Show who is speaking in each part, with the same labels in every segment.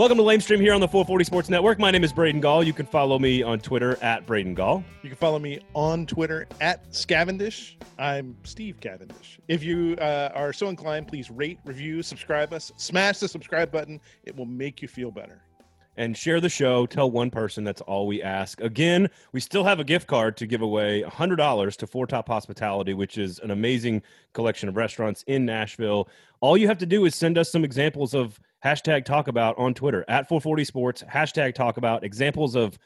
Speaker 1: Welcome to Lamestream here on the 440 Sports Network. My name is Braden Gall. You can follow me on Twitter at Braden Gall.
Speaker 2: You can follow me on Twitter at Scavendish. I'm Steve Cavendish. If you uh, are so inclined, please rate, review, subscribe us, smash the subscribe button. It will make you feel better.
Speaker 1: And share the show. Tell one person. That's all we ask. Again, we still have a gift card to give away $100 to Four Top Hospitality, which is an amazing collection of restaurants in Nashville. All you have to do is send us some examples of hashtag talk about on Twitter at 440 Sports, hashtag talk about examples of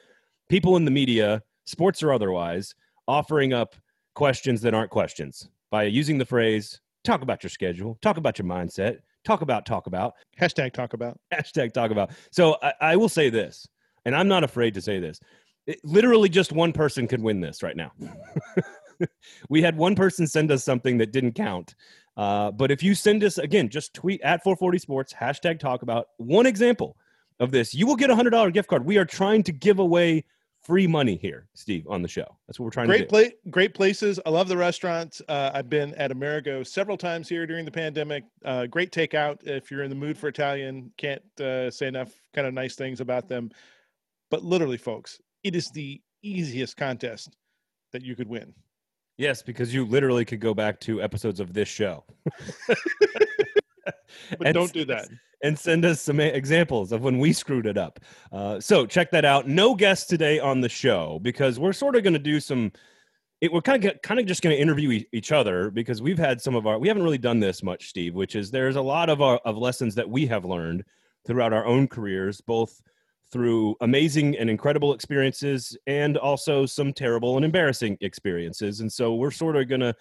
Speaker 1: people in the media, sports or otherwise, offering up questions that aren't questions by using the phrase talk about your schedule, talk about your mindset, talk about, talk about,
Speaker 2: Hashtag talk about.
Speaker 1: hashtag talk about. So I, I will say this, and I'm not afraid to say this. It, literally, just one person could win this right now. we had one person send us something that didn't count. Uh, but if you send us again, just tweet at 440 Sports hashtag talk about one example of this, you will get a hundred dollar gift card. We are trying to give away free money here, Steve, on the show. That's what we're trying
Speaker 2: Great
Speaker 1: to do.
Speaker 2: play, great places. I love the restaurants. Uh, I've been at Amerigo several times here during the pandemic. Uh, great takeout. If you're in the mood for Italian, can't uh, say enough kind of nice things about them. But literally, folks, it is the easiest contest that you could win.
Speaker 1: Yes, because you literally could go back to episodes of this show.
Speaker 2: But don't do that.
Speaker 1: and send us some examples of when we screwed it up. Uh, so check that out. No guests today on the show because we're sort of going to do some. It, we're kind of kind of just going to interview e- each other because we've had some of our. We haven't really done this much, Steve. Which is there's a lot of our of lessons that we have learned throughout our own careers, both through amazing and incredible experiences and also some terrible and embarrassing experiences. And so we're sort of going to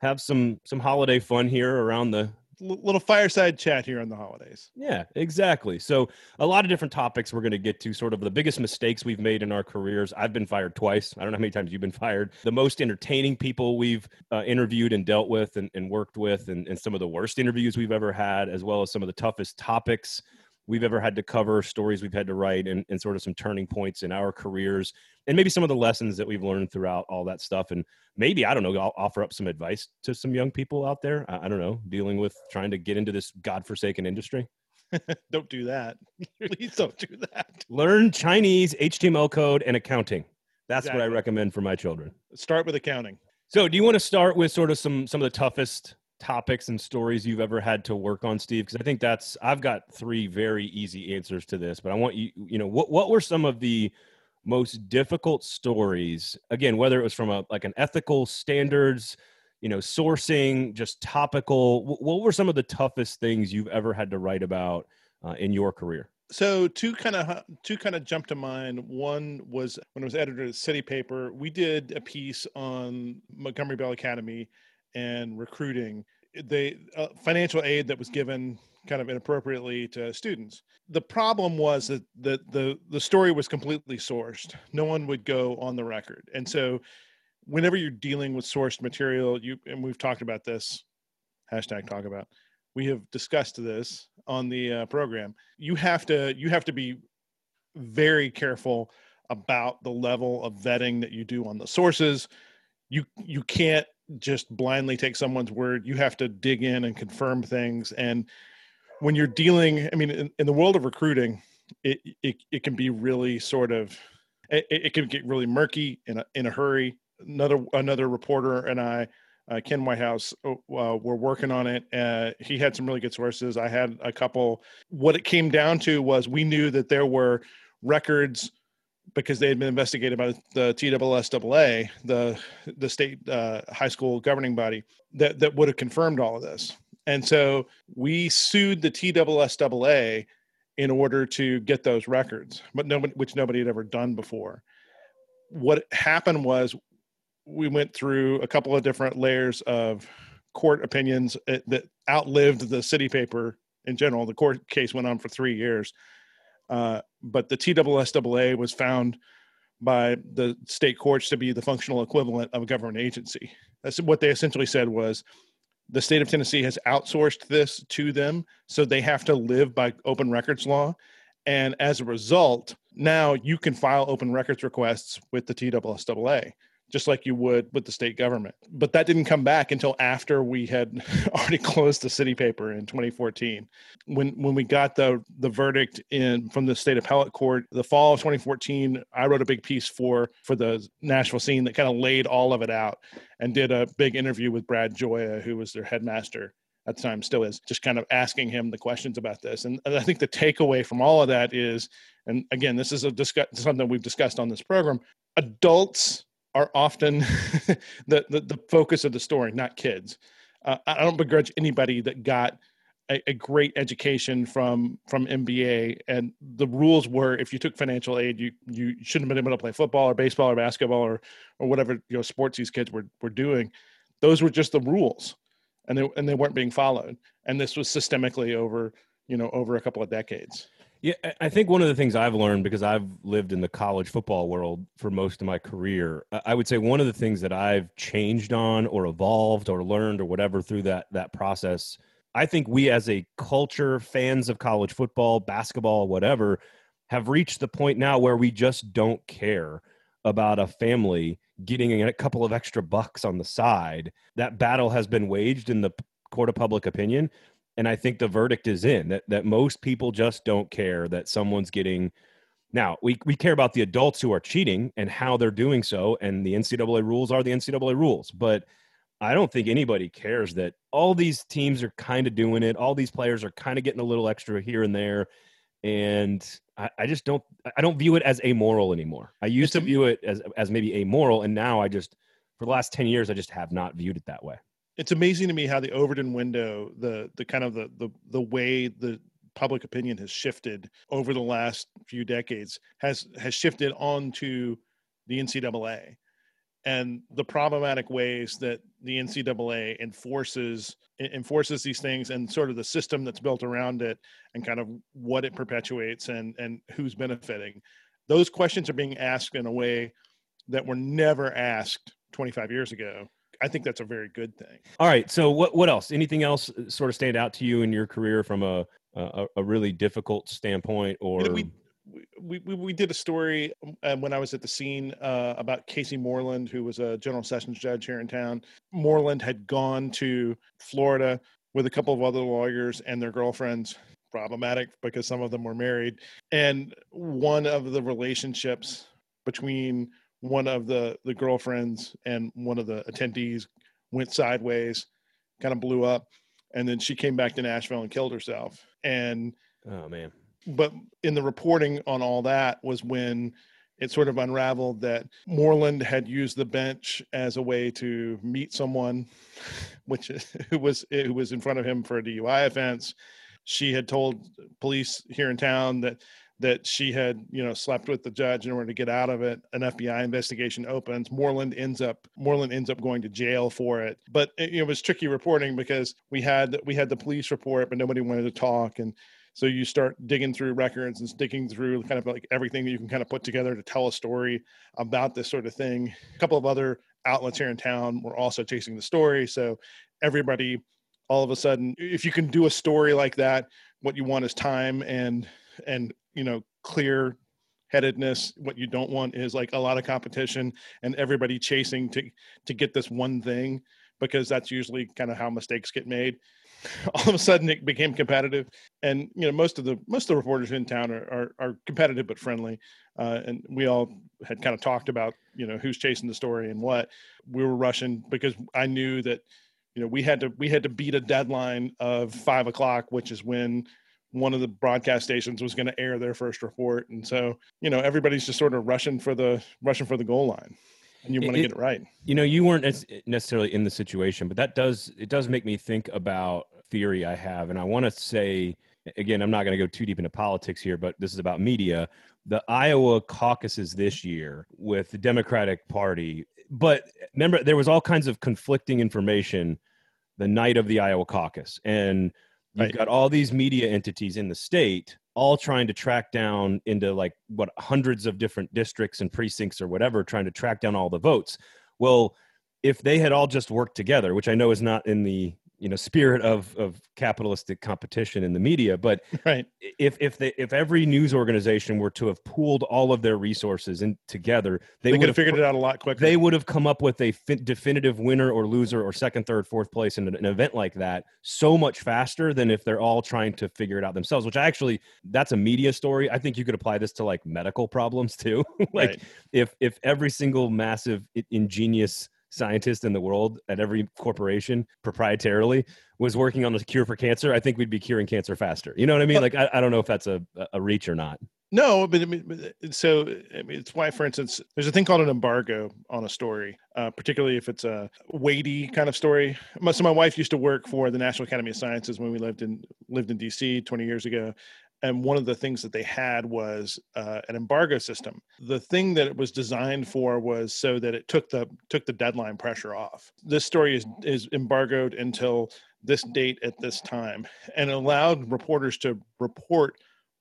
Speaker 1: have some some holiday fun here around the
Speaker 2: L- little fireside chat here on the holidays.
Speaker 1: yeah, exactly. So, a lot of different topics we're going to get to, sort of the biggest mistakes we've made in our careers. I've been fired twice. I don't know how many times you've been fired. The most entertaining people we've uh, interviewed and dealt with and, and worked with, and, and some of the worst interviews we've ever had, as well as some of the toughest topics we've ever had to cover, stories we've had to write, and, and sort of some turning points in our careers, and maybe some of the lessons that we've learned throughout all that stuff. And maybe, I don't know, I'll offer up some advice to some young people out there. I, I don't know, dealing with trying to get into this godforsaken industry.
Speaker 2: Don't do that. Please don't do that.
Speaker 1: Learn Chinese HTML code and accounting. That's what I recommend for my children.
Speaker 2: Start with accounting.
Speaker 1: So, do you want to start with sort of some some of the toughest topics and stories you've ever had to work on, Steve? Because I think that's I've got three very easy answers to this, but I want you you know what what were some of the most difficult stories again whether it was from a like an ethical standards you know sourcing just topical wh- what were some of the toughest things you've ever had to write about uh, in your career
Speaker 2: So two kind of two kind of jump to mind. One was when I was editor at City Paper. We did a piece on Montgomery Bell Academy and recruiting. The uh, financial aid that was given kind of inappropriately to students. The problem was that the the the story was completely sourced. No one would go on the record, and so whenever you're dealing with sourced material, you and we've talked about this. Hashtag talk about we have discussed this on the uh, program you have to you have to be very careful about the level of vetting that you do on the sources you you can't just blindly take someone's word you have to dig in and confirm things and when you're dealing i mean in, in the world of recruiting it, it it can be really sort of it, it can get really murky in a in a hurry another another reporter and i uh, Ken Whitehouse, uh, were working on it. Uh, he had some really good sources. I had a couple. What it came down to was we knew that there were records because they had been investigated by the TSSAA, the the state uh, high school governing body, that that would have confirmed all of this. And so we sued the TSSAA in order to get those records, but nobody, which nobody had ever done before. What happened was we went through a couple of different layers of court opinions uh, that outlived the city paper in general. The court case went on for three years, uh, but the TSSAA was found by the state courts to be the functional equivalent of a government agency. That's what they essentially said was the state of Tennessee has outsourced this to them, so they have to live by open records law. And as a result, now you can file open records requests with the TSSAA. Just like you would with the state government. But that didn't come back until after we had already closed the city paper in 2014. When when we got the the verdict in from the state appellate court, the fall of 2014, I wrote a big piece for for the Nashville scene that kind of laid all of it out and did a big interview with Brad Gioia, who was their headmaster at the time still is just kind of asking him the questions about this and, i think the takeaway from all of that is and again this is a discuss something we've discussed on this program adults are often the, the, the focus of the story, not kids. Uh, I don't begrudge anybody that got a, a, great education from from MBA, and the rules were if you took financial aid, you you shouldn't have been able to play football or baseball or basketball or or whatever you know sports these kids were were doing. Those were just the rules, and they and they weren't being followed. And this was systemically over you know over a couple of decades.
Speaker 1: Yeah, I think one of the things I've learned because I've lived in the college football world for most of my career, I would say one of the things that I've changed on or evolved or learned or whatever through that that process, I think we as a culture, fans of college football, basketball, whatever, have reached the point now where we just don't care about a family getting a couple of extra bucks on the side. That battle has been waged in the court of public opinion and I think the verdict is in that that most people just don't care that someone's getting. Now we we care about the adults who are cheating and how they're doing so, and the NCAA rules are the NCAA rules. But I don't think anybody cares that all these teams are kind of doing it. All these players are kind of getting a little extra here and there, and I, I just don't I don't view it as amoral anymore. I used to view it as as maybe amoral, and now I just for the last ten years I just have not viewed it that way
Speaker 2: it's amazing to me how the Overton window, the the kind of the the the way the public opinion has shifted over the last few decades has has shifted onto the NCAA and the problematic ways that the NCAA enforces enforces these things and sort of the system that's built around it and kind of what it perpetuates and and who's benefiting. Those questions are being asked in a way that were never asked 25 years ago I think that's a very good thing.
Speaker 1: All right. So what what else? Anything else uh, sort of stand out to you in your career from a a, a really difficult standpoint or?
Speaker 2: We, we, we, we did a story um, when I was at the scene uh, about Casey Moreland, who was a general sessions judge here in town. Moreland had gone to Florida with a couple of other lawyers and their girlfriends. Problematic because some of them were married. And one of the relationships between one of the the girlfriends and one of the attendees went sideways, kind of blew up, and then she came back to Nashville and killed herself. And
Speaker 1: oh man.
Speaker 2: But in the reporting on all that was when it sort of unraveled that Moreland had used the bench as a way to meet someone, which who was who was in front of him for a DUI offense. She had told police here in town that that she had, you know, slept with the judge in order to get out of it. An FBI investigation opens. Moreland ends up Moreland ends up going to jail for it. But it, it was tricky reporting because we had we had the police report, but nobody wanted to talk, and so you start digging through records and digging through kind of like everything that you can kind of put together to tell a story about this sort of thing. A couple of other outlets here in town were also chasing the story, so everybody all of a sudden if you can do a story like that what you want is time and and you know clear headedness what you don't want is like a lot of competition and everybody chasing to to get this one thing because that's usually kind of how mistakes get made. All of a sudden it became competitive and you know most of the most of the reporters in town are are, are competitive but friendly uh, and we all had kind of talked about you know who's chasing the story and what. We were rushing because i knew that you know we had to we had to beat a deadline of five o'clock which is when one of the broadcast stations was going to air their first report. And so you know everybody's just sort of rushing for the rushing for the goal line. And you want to get it right.
Speaker 1: You know you weren't necessarily in the situation but that does it does make me think about theory i have. And i want to say again i'm not going to go too deep into politics here but this is about media. The iowa caucuses this year with the democratic party but remember there was all kinds of conflicting information the night of the iowa caucus. And You've right. got all these media entities in the state all trying to track down into like what hundreds of different districts and precincts or whatever, trying to track down all the votes. Well, if they had all just worked together, which I know is not in the you know spirit of of capitalistic competition in the media but
Speaker 2: right.
Speaker 1: if if they if every news organization were to have pooled all of their resources in together
Speaker 2: they, they would have figured it out a lot quicker.
Speaker 1: they would have come up with a fi- definitive winner or loser or second third fourth place in an, an event like that so much faster than if they're all trying to figure it out themselves which actually that's a media story. I think you could apply this to like medical problems too. Like right. if if every single massive ingenious scientist in the world at every corporation proprietarily was working on a cure for cancer, I think we'd be curing cancer faster. You know what I mean? Like, I, I don't know if that's a, a reach or not.
Speaker 2: No, but I mean, so I mean, it's why, for instance, there's a thing called an embargo on a story, uh, particularly if it's a weighty kind of story. So my wife used to work for the National Academy of Sciences when we lived in lived in D.C. 20 years ago, and one of the things that they had was uh, an embargo system. The thing that it was designed for was so that it took the took the deadline pressure off. This story is is embargoed until this date at this time and allowed reporters to report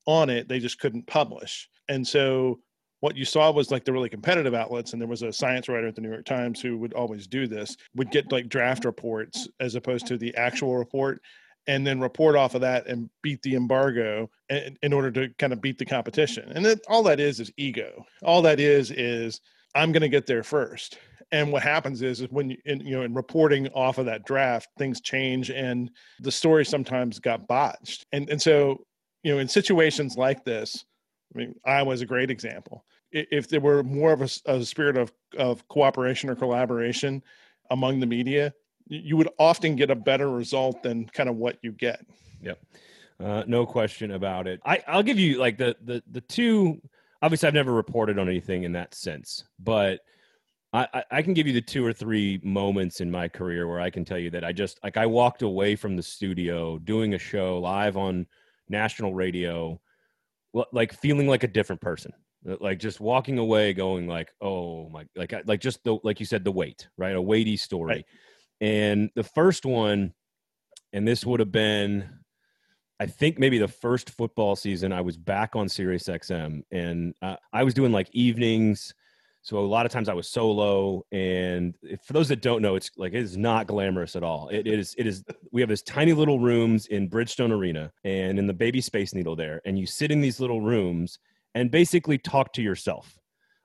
Speaker 2: on it. They just couldn't publish. And so what you saw was like the really competitive outlets and there was a science writer at the new york times who would always do this would get like draft reports as opposed to the actual report and then report off of that and beat the embargo in, in order to kind of beat the competition. And all that is is ego. All that is is I'm going to get there first. And what happens is, is when you, in, you know, in reporting off of that draft, things change, and the story sometimes got botched. And and so, you know, in situations like this, I mean, Iowa is a great example. If there were more of a, a spirit of of cooperation or collaboration among the media, you would often get a better result than kind of what you get.
Speaker 1: Yep. Uh, no question about it. I, I'll give you like the the the two. Obviously, I've never reported on anything in that sense, but I, I can give you the two or three moments in my career where I can tell you that I just like I walked away from the studio doing a show live on national radio, like feeling like a different person like just walking away going like oh my like like just the like you said the weight right a weighty story right. And the first one, and this would have been, I think maybe the first football season, I was back on Sirius XM and uh, I was doing like evenings. So a lot of times I was solo, and if, for those that don't know, it's like it is not glamorous at all. It, it is. It is. We have this tiny little rooms in Bridgestone Arena, and in the baby Space Needle there, and you sit in these little rooms and basically talk to yourself.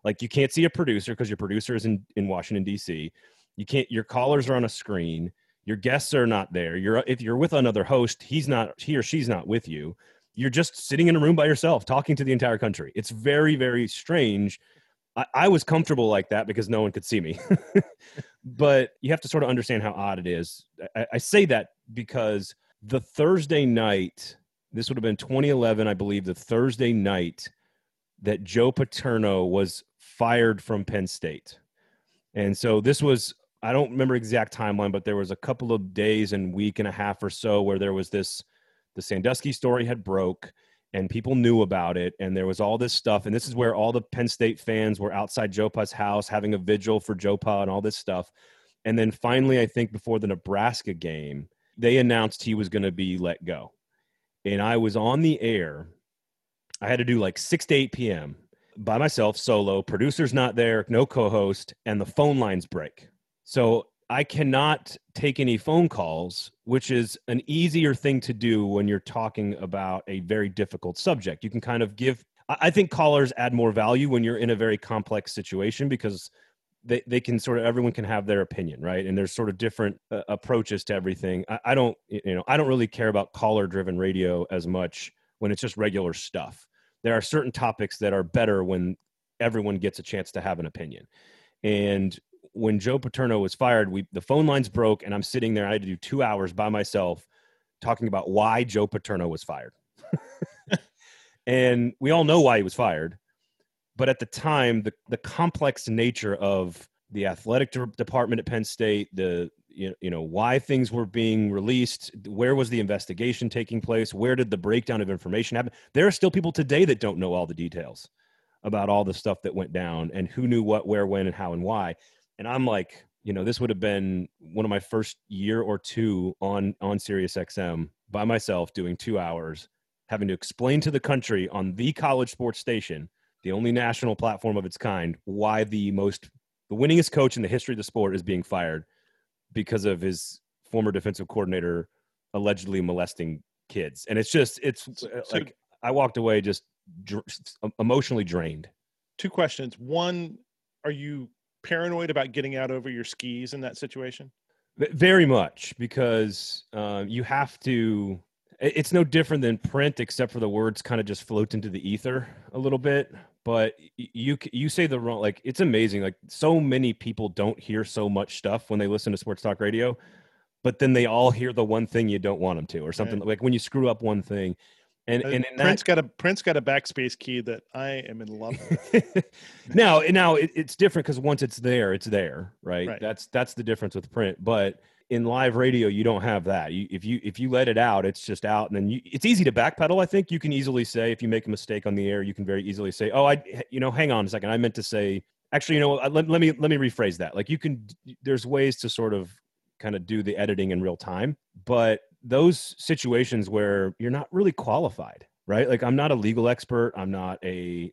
Speaker 1: Like you can't see a producer because your producer is in in Washington D.C. You can't. Your callers are on a screen. Your guests are not there. You're if you're with another host, he's not. He or she's not with you. You're just sitting in a room by yourself, talking to the entire country. It's very very strange. I, I was comfortable like that because no one could see me. but you have to sort of understand how odd it is. I, I say that because the Thursday night, this would have been 2011, I believe, the Thursday night that Joe Paterno was fired from Penn State. And so this was I don't remember exact timeline, but there was a couple of days and week and a half or so where there was this the Sandusky story had broke and people knew about it and there was all this stuff and this is where all the Penn State fans were outside Joe Pa's house having a vigil for Joe Pa and all this stuff. And then finally I think before the Nebraska game, they announced he was going to be let go. And I was on the air. I had to do like 6 to 8 p.m. by myself solo, producer's not there, no co-host and the phone lines break so I cannot take any phone calls, which is an easier thing to do when you're talking about a very difficult subject. You can kind of give, I think callers add more value when you're in a very complex situation because they, they can sort of, everyone can have their opinion, right? And there's sort of different uh, approaches to everything. I, I don't, you know, I don't really care about caller driven radio as much when it's just regular stuff. There are certain topics that are better when everyone gets a chance to have an opinion. And when Joe Paterno was fired, we the phone lines broke, and I'm sitting there. I had to do two hours by myself talking about why Joe Paterno was fired. and we all know why he was fired, but at the time, the the complex nature of the athletic de- department at Penn State, the you know why things were being released where was the investigation taking place where did the breakdown of information happen there are still people today that don't know all the details about all the stuff that went down and who knew what where when and how and why and I'm like, you know, this would have been one of my first year or two on on Sirius XM by myself doing two hours, having to explain to the country on the college sports station, the only national platform of its kind, why the most the winningest coach in the history of the sport is being fired because of his former defensive coordinator allegedly molesting kids, and it's just it's
Speaker 2: So-
Speaker 1: uh,
Speaker 2: so-
Speaker 1: like I walked away just dr- emotionally drained.
Speaker 2: Two questions. One, are you paranoid about getting out over your skis in that situation?
Speaker 1: Very much because um, you have to. It's no different than print, except for the words kind of just float into the ether a little bit. But you you say the wrong like it's amazing. Like so many people don't hear so much stuff when they listen to sports talk radio, but then they all hear the one thing you don't want them to, or something like when you screw up one thing. And
Speaker 2: Uh,
Speaker 1: and in that,
Speaker 2: Print's got a Print's got a backspace key that I am in love with.
Speaker 1: now now it, it's different because once it's there it's there right?
Speaker 2: Right.
Speaker 1: that's that's the difference with print but in live radio you don't have that you, if you if you let it out it's just out and then you, it's easy to backpedal i think you can easily say if you make a mistake on the air you can very easily say oh i you know hang on a second i meant to say actually you know let, let me let me rephrase that like you can there's ways to sort of kind of do the editing in real time but those situations where you're not really qualified right like i'm not a legal expert i'm not a.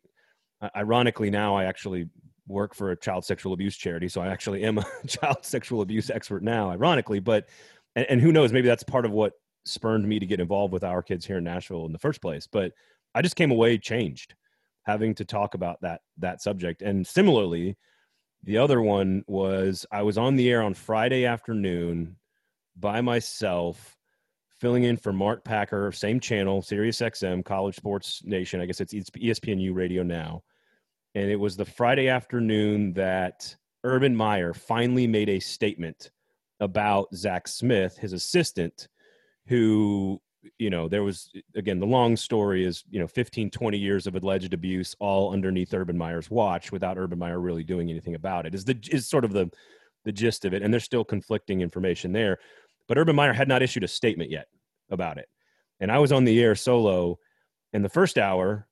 Speaker 1: ironically now i actually work for a child sexual abuse charity so i actually am a child sexual abuse expert now ironically but and, and who knows maybe that's part of what spurned me to get involved with our kids here in nashville in the first place but i just came away changed having to talk about that that subject and similarly the other one was i was on the air on friday afternoon by myself filling in for Mark Packer, same channel, Sirius XM, College Sports Nation. I guess it's ESPNU radio now. And it was the Friday afternoon that Urban Meyer finally made a statement about Zach Smith, his assistant, who, you know, there was, again, the long story is, you know, 15, 20 years of alleged abuse all underneath Urban Meyer's watch without Urban Meyer really doing anything about it is the, is sort of the, the gist of it. And there's still conflicting information there. But Urban Meyer had not issued a statement yet about it. And I was on the air solo in the first hour.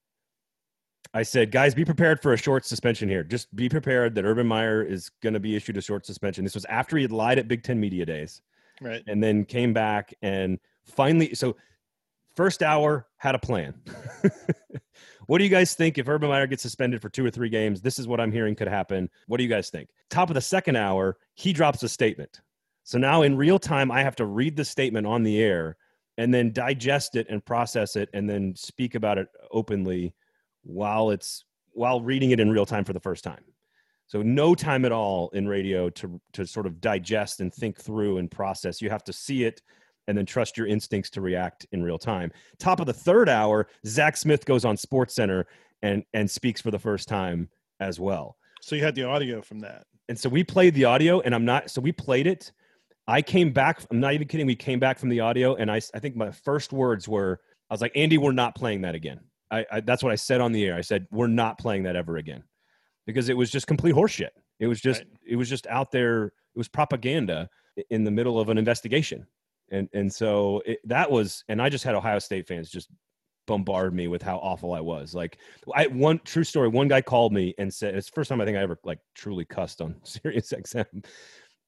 Speaker 1: I said, guys, be prepared for a short suspension here. Just be prepared that Urban Meyer is going to be issued a short suspension. This was after he had lied at Big Ten Media Days
Speaker 2: Right.
Speaker 1: and then came back and finally, so first hour had a plan. what do you guys think if Urban Meyer gets suspended for two or three games? This is what I'm hearing could happen. What do you guys think? Top of the second hour, he drops a statement. So now in real time, I have to read the statement on the air and then digest it and process it and then speak about it openly while it's while reading it in real time for the first time. So no time at all in radio to to sort of digest and think through and process. You have to see it and then trust your instincts to react in real time. Top of the third hour, Zach Smith goes on Sports Center and and speaks for the first time as well.
Speaker 2: So you had the audio from that.
Speaker 1: And so we played the audio, and I'm not. So we played it. I came back. I'm not even kidding. We came back from the audio, and I, I think my first words were, I was like, Andy, we're not playing that again. I, I that's what I said on the air. I said, we're not playing that ever again, because it was just complete horseshit. It was just,
Speaker 2: Right.
Speaker 1: it was just out there. It was propaganda in the middle of an investigation, and and so it, that was, and I just had Ohio State fans just bombard me with how awful I was. Like I one true story, one guy called me and said it's the first time I think I ever like truly cussed on Sirius XM.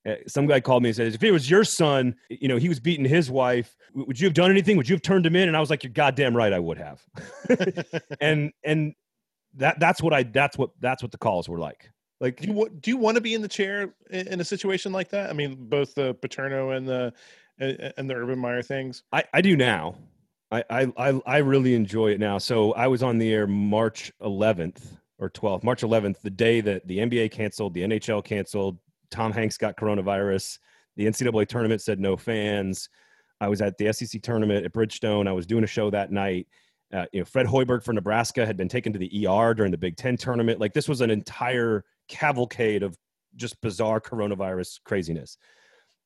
Speaker 1: Uh, Some guy called me and said, "If it was your son, you know, he was beating his wife. Would you have done anything? Would you have turned him in?" And I was like, "You're goddamn right, I would have." and and that that's what I that's what that's what the calls were like. Like
Speaker 2: do you do you want to be in the chair in, a situation like that? I mean, both the Paterno and the and, the Urban Meyer things.
Speaker 1: I, I do now. I I I really enjoy it now. So I was on the air March 11th or 12th, March 11th, the day that the NBA canceled, the NHL canceled, Tom Hanks got coronavirus, the NCAA tournament said no fans. I was at the SEC tournament at Bridgestone. I was doing a show that night. Uh, you know, Fred Hoiberg for Nebraska had been taken to the ER during the Big Ten tournament. Like this was an entire cavalcade of just bizarre coronavirus craziness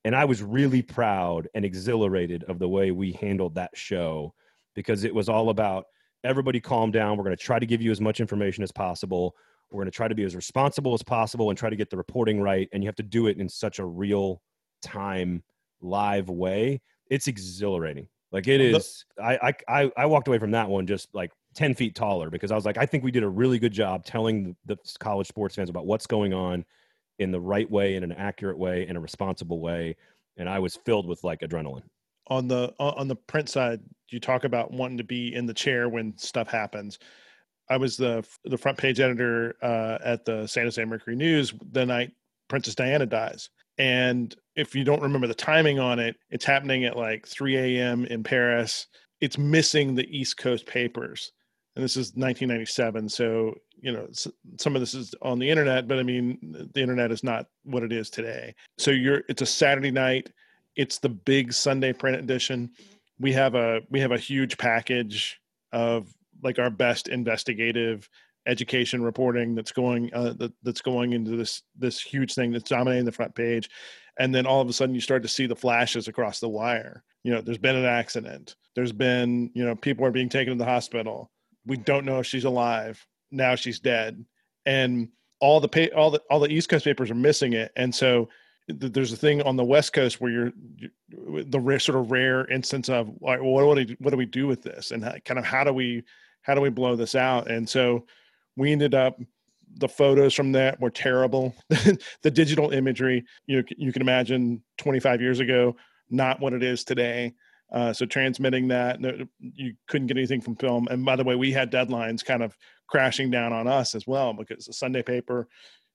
Speaker 1: and I was really proud and exhilarated of the way we handled that show because it was all about everybody calm down. We're going to try to give you as much information as possible. We're going to try to be as responsible as possible and try to get the reporting right. And you have to do it in such a real time, live way. It's exhilarating. Like it is. I, I I walked away from that one just like ten feet taller because I was like, I think we did a really good job telling the college sports fans about what's going on in the right way, in an accurate way, in a responsible way. And I was filled with like adrenaline.
Speaker 2: on the on the print side you talk about wanting to be in the chair when stuff happens i was the the front page editor uh, at the san jose mercury news the night princess diana dies and if you don't remember the timing on it, it's happening at like 3 a.m. in Paris. It's missing the East Coast papers. And this is 1997. So, you know, some of this is on the internet, but I mean, the internet is not what it is today. So you're, it's a Saturday night. It's the big Sunday print edition. We have a, we have a huge package of like our best investigative education reporting that's going uh, that, that's going into this this huge thing that's dominating the front page. And then all of a sudden you start to see the flashes across the wire. You know there's been an accident. There's been you know people are being taken to the hospital. We don't know if she's alive. Now she's dead. And all the pay all the all the east coast papers are missing it. And so there's a thing on the west coast where you're, you're the rare, sort of rare instance of like, what do we what do we do with this? And how, kind of how do we how do we blow this out and so we ended up the photos from that were terrible. the digital imagery, you you can imagine 25 years ago, not what it is today. Uh, so transmitting that, you couldn't get anything from film. And by the way, we had deadlines kind of crashing down on us as well because the Sunday paper,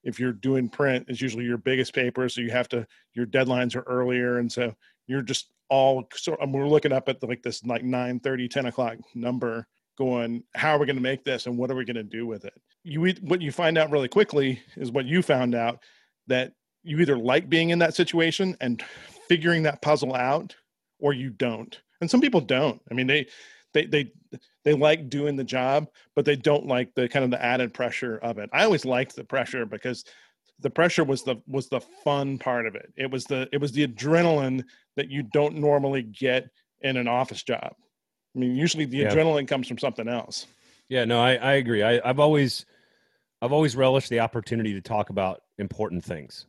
Speaker 2: if you're doing print, is usually your biggest paper, so you have to your deadlines are earlier, and so you're just all sort so we're looking up at like this like 9 30 10 o'clock number going how are we going to make this and what are we going to do with it? You what you find out really quickly is what you found out that you either like being in that situation and figuring that puzzle out or you don't. And some people don't. I mean they they they they like doing the job but they don't like the kind of the added pressure of it. I always liked the pressure because the pressure was the was the fun part of it. It was the it was the adrenaline that you don't normally get in an office job I mean, usually the yeah. adrenaline comes from something else.
Speaker 1: Yeah, no, I, I agree. I, I've always I've always relished the opportunity to talk about important things.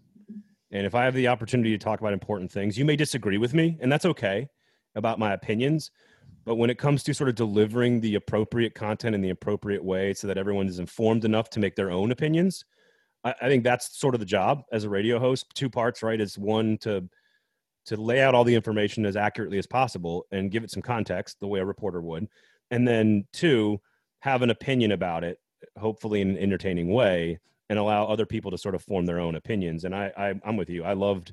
Speaker 1: And if I have the opportunity to talk about important things, you may disagree with me, and that's okay about my opinions. But when it comes to sort of delivering the appropriate content in the appropriate way so that everyone is informed enough to make their own opinions, I, I think that's sort of the job as a radio host. Two parts, right? Is one to to lay out all the information as accurately as possible and give it some context the way a reporter would. And then two have an opinion about it hopefully in an entertaining way and allow other people to sort of form their own opinions. And i, I am with you. I loved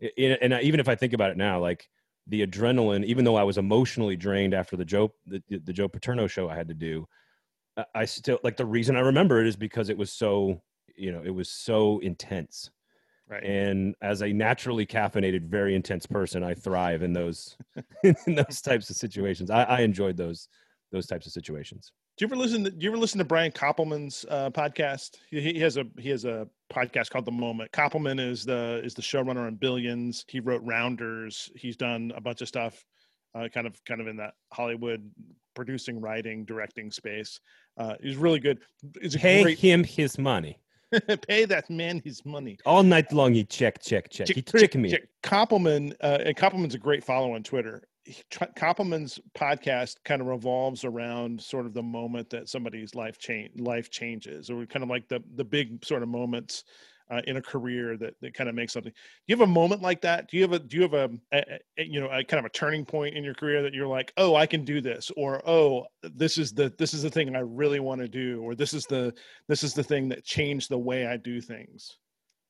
Speaker 1: and even if i think about it now like the adrenaline even though i was emotionally drained after the joe the, the joe paterno show i had to do i still like the reason i remember it is because it was so you know it was so intense Right. And as a naturally caffeinated, very intense person, I thrive in those in those types of situations. I, I enjoyed those those types of situations.
Speaker 2: Do you ever listen? To, do you ever listen to Brian Koppelman's uh, podcast? He, he, has a he has a podcast called The Moment. Koppelman is the is the showrunner on Billions. He wrote Rounders. He's done a bunch of stuff, uh, kind of kind of in that Hollywood producing, writing, directing space. Uh, he's really good.
Speaker 1: It's Pay great... him his money.
Speaker 2: Pay that man his money.
Speaker 1: All night long, he check, check, check. check he tricked me. Check.
Speaker 2: Koppelman, uh, and Koppelman's a great follow on Twitter. He, Koppelman's podcast kind of revolves around sort of the moment that somebody's life change life changes, or kind of like the the big sort of moments uh, in a career that, that kind of makes something. Do you have a moment like that? Do you have a do you have a, a, a, you know a kind of a turning point in your career that you're like, oh, I can do this, or oh, this is the this is the thing I really want to do, or this is the this is the thing that changed the way I do things.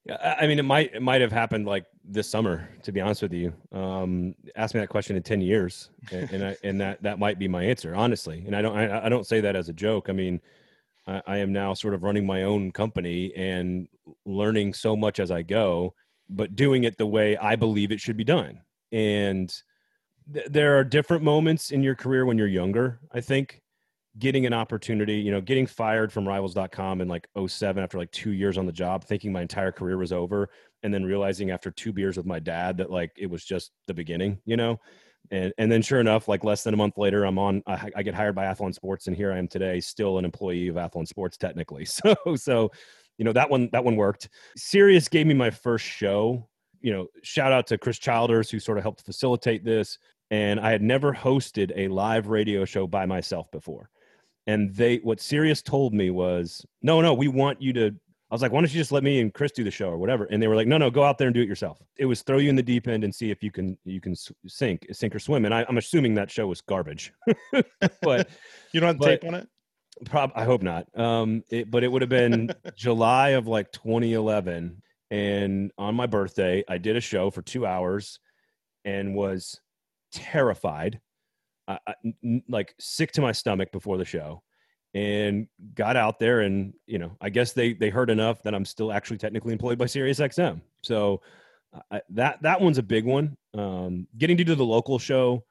Speaker 1: Yeah, I mean, it might it might have happened like this summer. To be honest with you, um, ask me that question in ten years, and, and, I, and that that might be my answer, honestly. And I don't I, I don't say that as a joke. I mean, I, I am now sort of running my own company and learning so much as I go, but doing it the way I believe it should be done. And th- there are different moments in your career when you're younger, I think. Getting an opportunity, you know, getting fired from rivals.com in like 07 after like two years on the job, thinking my entire career was over, and then realizing after two beers with my dad that like it was just the beginning, you know? And and then sure enough like less than a month later i'm on I, I, get hired by athlon sports and here i am today still an employee of athlon sports technically. So so you know that one that one worked. Sirius gave me my first show. You know shout out to chris childers who sort of helped facilitate this. And i had never hosted a live radio show by myself before. And they what sirius told me was no no we want you to I was like, why don't you just let me and Chris do the show or whatever? And they were like, no, no, go out there and do it yourself. It was throw you in the deep end and see if you can you can sink, sink or swim. And I, am assuming that show was garbage, but
Speaker 2: you don't have tape on it.
Speaker 1: Prob, I hope not. Um, it, but it would have been July of like 2011, And on my birthday, I did a show for two hours and was terrified, I, I, n- like sick to my stomach before the show and got out there and you know i guess they they heard enough that i'm still actually technically employed by sirius xm so I, that that one's a big one. Um, getting to do the local show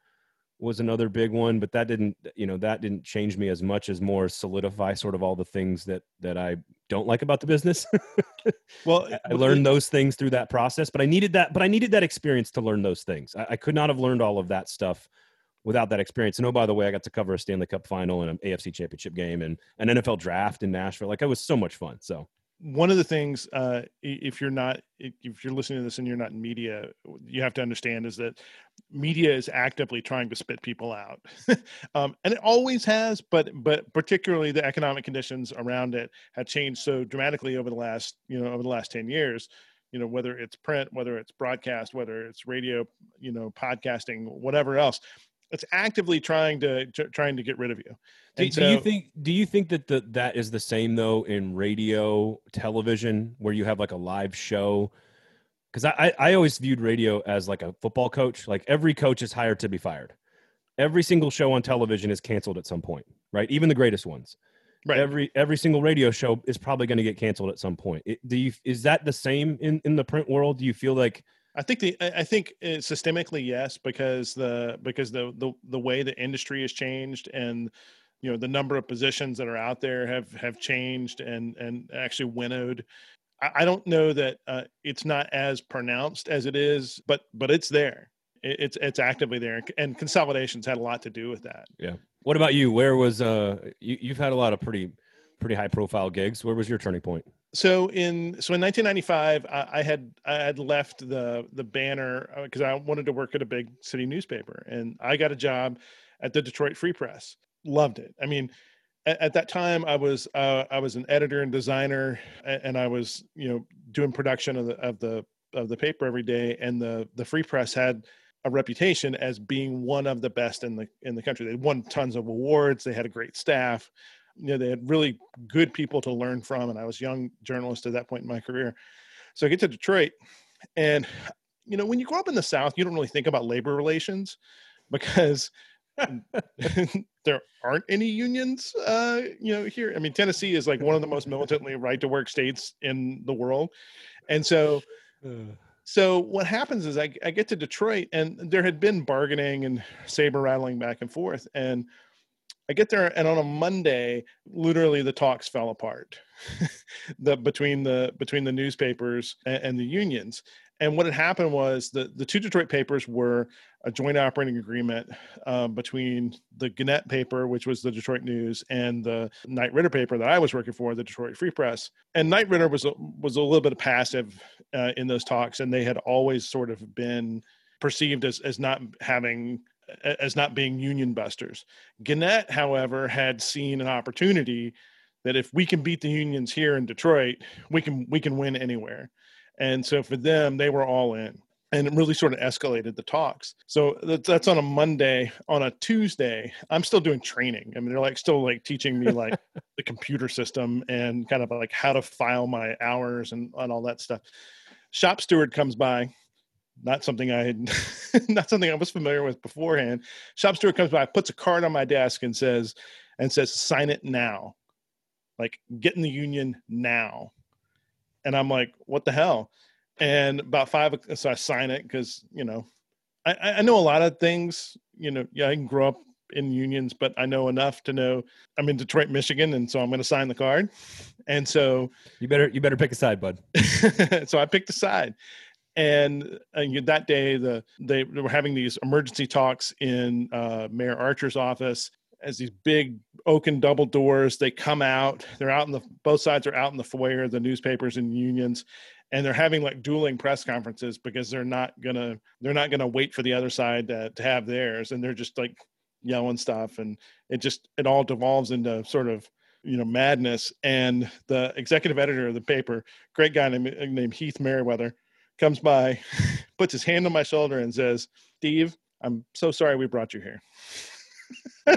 Speaker 1: was another big one but that didn't you know that didn't change me as much as more solidify sort of all the things that that i don't like about the business.
Speaker 2: Well
Speaker 1: i learned those things through that process but i needed that but i needed that experience to learn those things. I, I could not have learned all of that stuff without that experience. And oh, by the way, I got to cover a Stanley Cup final and an AFC championship game and an NFL draft in Nashville. Like it was so much fun. So
Speaker 2: one of the things, uh, if you're not, if you're listening to this and you're not in media, you have to understand is that media is actively trying to spit people out, um, and it always has. But but particularly the economic conditions around it have changed so dramatically over the last you know over the last ten years you know whether it's print whether it's broadcast whether it's radio you know podcasting whatever else it's actively trying to, to trying to get rid of you.
Speaker 1: Do, so, do, you think do you think that the, that is the same though in radio, television, where you have like a live show? Because I, I always viewed radio as like a football coach. Like every coach is hired to be fired. Every single show on television is canceled at some point, right? Even the greatest ones. Right. Every every single radio show is probably going to get canceled at some point. It, do you is that the same in in the print world? Do you feel like
Speaker 2: I think the I think systemically yes because the because the the the way the industry has changed and you know the number of positions that are out there have have changed and and actually winnowed. I, I don't know that uh, it's not as pronounced as it is, but but it's there. It, it's it's actively there, and consolidations had a lot to do with that.
Speaker 1: Yeah. What about you? Where was uh you, you've had a lot of pretty pretty high profile gigs. Where was your turning point?
Speaker 2: So in so in 1995 I, I, had i had left the the banner because uh, i wanted to work at a big city newspaper and i got a job at the detroit free press. Loved it. I mean at, at that time i was uh, i was an editor and designer and, and, i was you know doing production of the of the of the paper every day and the the free press had a reputation as being one of the best in the in the country. They won tons of awards. They had a great staff you know they had really good people to learn from and i was young journalist at that point in my career. So i get to detroit and you know when you grow up in the south you don't really think about labor relations because there aren't any unions uh you know here. I mean tennessee is like one of the most militantly right to work states in the world. And so so what happens is I, I get to detroit and there had been bargaining and saber rattling back and forth and I get there, and on a Monday, literally the talks fell apart, the between the between the newspapers and, and, the unions. And what had happened was the the two Detroit papers were a joint operating agreement uh, between the Gannett paper, which was the Detroit News, and the Knight Ridder paper that I was working for, the Detroit Free Press. And Knight Ridder was a, was a little bit passive uh, in those talks, and they had always sort of been perceived as as not having as not being union busters. Gannett, however, had seen an opportunity that if we can beat the unions here in Detroit, we can we can win anywhere. And so for them, they were all in. And it really sort of escalated the talks. So that's on a Monday. On a Tuesday, I'm still doing training. I mean, they're like still like teaching me like the computer system and kind of like how to file my hours and, and all that stuff. Shop steward comes by not something I had, not something I was familiar with beforehand. Shop steward comes by, puts a card on my desk, and says, and says, sign it now, like get in the union now. And I'm like, what the hell? And about five, so I sign it because you know, I, I know a lot of things. You know, yeah, I can grow up in unions, but I know enough to know I'm in Detroit, Michigan, and so I'm going to sign the card. And so
Speaker 1: you better you better pick a side, bud.
Speaker 2: so I picked a side, and, that day the they were having these emergency talks in uh, mayor archer's office as these big oaken double doors they come out they're out in the both sides are out in the foyer the newspapers and unions and they're having like dueling press conferences because they're not gonna they're not gonna wait for the other side to, to have theirs and they're just like yelling stuff and it just it all devolves into sort of you know madness. And the executive editor of the paper great guy named, named Heath Meriwether comes by, puts his hand on my shoulder, and says, Steve, I'm so sorry we brought you here.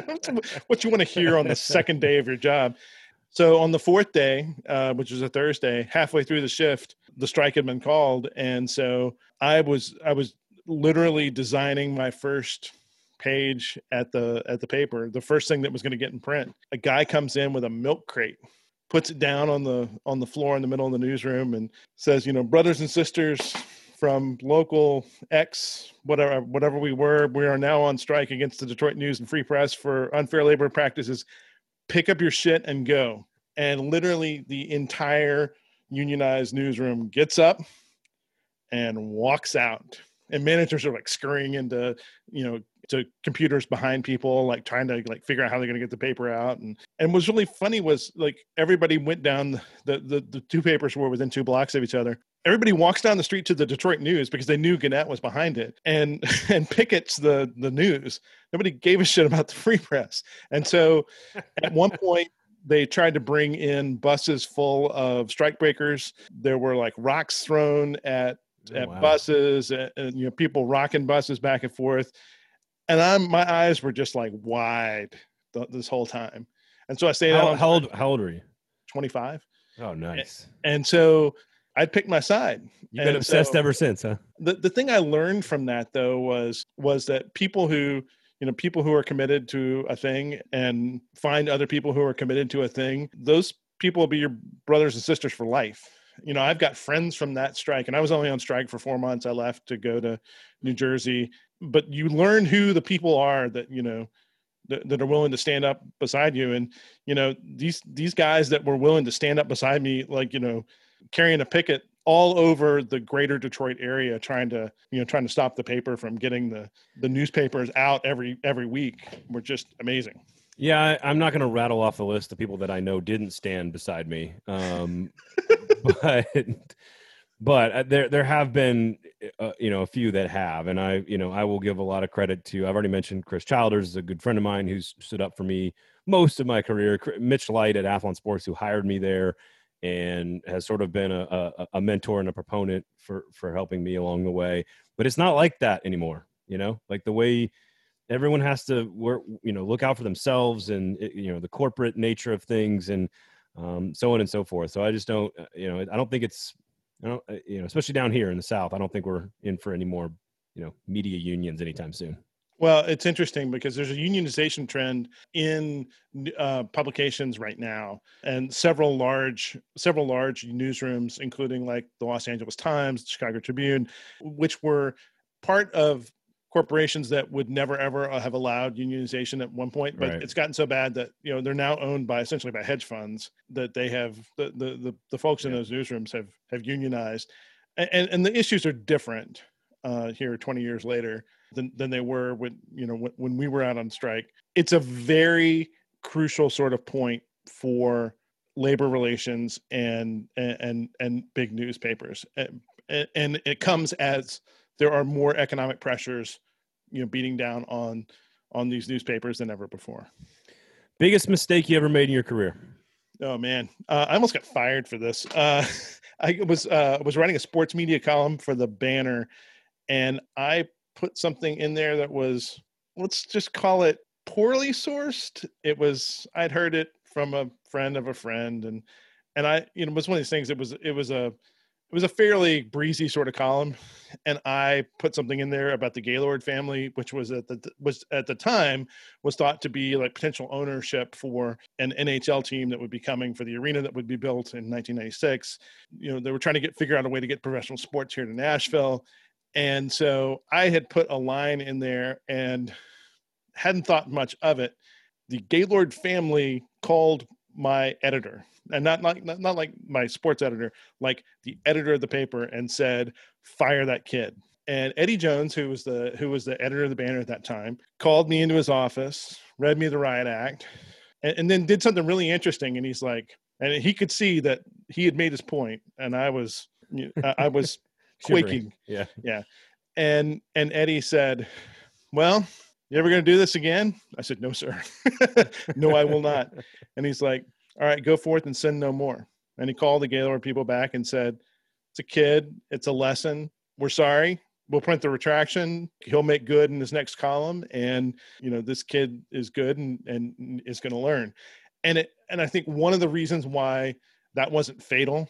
Speaker 2: what you want to hear on the second day of your job. So on the fourth day, uh, which was a Thursday, halfway through the shift, the strike had been called, and so I was I was literally designing my first page at the at the paper the first thing that was going to get in print a guy comes in with a milk crate puts it down on the on the floor in the middle of the newsroom and says you know brothers and sisters from local X, whatever whatever we were, we are now on strike against the Detroit News and Free Press for unfair labor practices. Pick up your shit and go. And literally, the entire unionized newsroom gets up and walks out. And managers are like scurrying into, you know, to computers behind people, like trying to like figure out how they're going to get the paper out. And and what's really funny was like everybody went down the the the two papers were within two blocks of each other everybody walks down the street to the Detroit News because they knew Gannett was behind it, and and pickets the the news. Nobody gave a shit about the Free Press, and so at one point they tried to bring in buses full of strikebreakers. There were like rocks thrown at oh, at wow. buses, and, and you know people rocking buses back and forth, and I'm my eyes were just like wide th- this whole time. And so I stayed
Speaker 1: how, how old how old were you?
Speaker 2: Twenty five.
Speaker 1: Oh, nice.
Speaker 2: And, and so I picked my side.
Speaker 1: You've been and obsessed so, ever since, huh?
Speaker 2: The the thing I learned from that though was was that people who you know people who are committed to a thing and find other people who are committed to a thing those people will be your brothers and sisters for life you know i've got friends from that strike and i was only on strike for four months i left to go to new jersey but you learn who the people are that you know that, that are willing to stand up beside you and you know these these guys that were willing to stand up beside me like you know carrying a picket all over the greater Detroit area trying to you know trying to stop the paper from getting the the newspapers out every every week were just amazing.
Speaker 1: Yeah, I, am not going to rattle off the list of people that I know didn't stand beside me, um, but but uh, there there have been uh, you know a few that have, and I you know I will give a lot of credit to. I've already mentioned Chris Childers is a good friend of mine who's stood up for me most of my career. Mitch Light at Athlon Sports who hired me there and has sort of been a, a, a, mentor and a proponent for for helping me along the way but it's not like that anymore you know like the way everyone has to work you know look out for themselves and you know the corporate nature of things and um, so on and so forth so i just don't uh, you know i don't think it's Don't, uh, you know especially down here in the south i don't think we're in for any more you know media unions anytime soon.
Speaker 2: Well, it's interesting because there's a unionization trend in uh, publications right now, and several large several large newsrooms, including like the Los Angeles Times, the Chicago Tribune, which were part of corporations that would never ever uh, have allowed unionization at one point but right. it's gotten so bad that you know they're now owned by essentially by hedge funds that they have the the the, the folks in those newsrooms have have unionized. And and the issues are different uh, here 20 years later than, than they were when you know when, when we were out on strike. It's a very crucial sort of point for labor relations and and and big newspapers. And, and it comes as there are more economic pressures you know beating down on on these newspapers than ever before.
Speaker 1: Biggest mistake you ever made in your career?
Speaker 2: Oh man. Uh, i almost got fired for this. Uh, i was uh, was writing a sports media column for the banner and i put something in there that was let's just call it poorly sourced. It was I'd heard it from a friend of a friend and and I you know it was one of these things it was it was a it was a fairly breezy sort of column and I put something in there about the Gaylord family which was at the was at the time was thought to be like potential ownership for an NHL team that would be coming for the arena that would be built in 1996 you know they were trying to get figure out a way to get professional sports here to Nashville. And so I had put a line in there and hadn't thought much of it. The Gaylord family called my editor, and not like not, not like my sports editor, like the editor of the paper, and said, "Fire that kid." And Eddie Jones, who was the who was the editor of the Banner at that time, called me into his office, read me the riot act, and, and then did something really interesting. And he's like, and he could see that he had made his point, and I was I was quaking.
Speaker 1: Yeah.
Speaker 2: Yeah. And and Eddie said, Well, you ever gonna do this again? I said, No, sir. no, I will not. And he's like, All right, go forth and sin no more. And he called the Gaylord people back and said, It's a kid, it's a lesson. We're sorry. We'll print the retraction. He'll make good in his next column. And, you know, this kid is good and, and is going to learn. And it, and I think one of the reasons why that wasn't fatal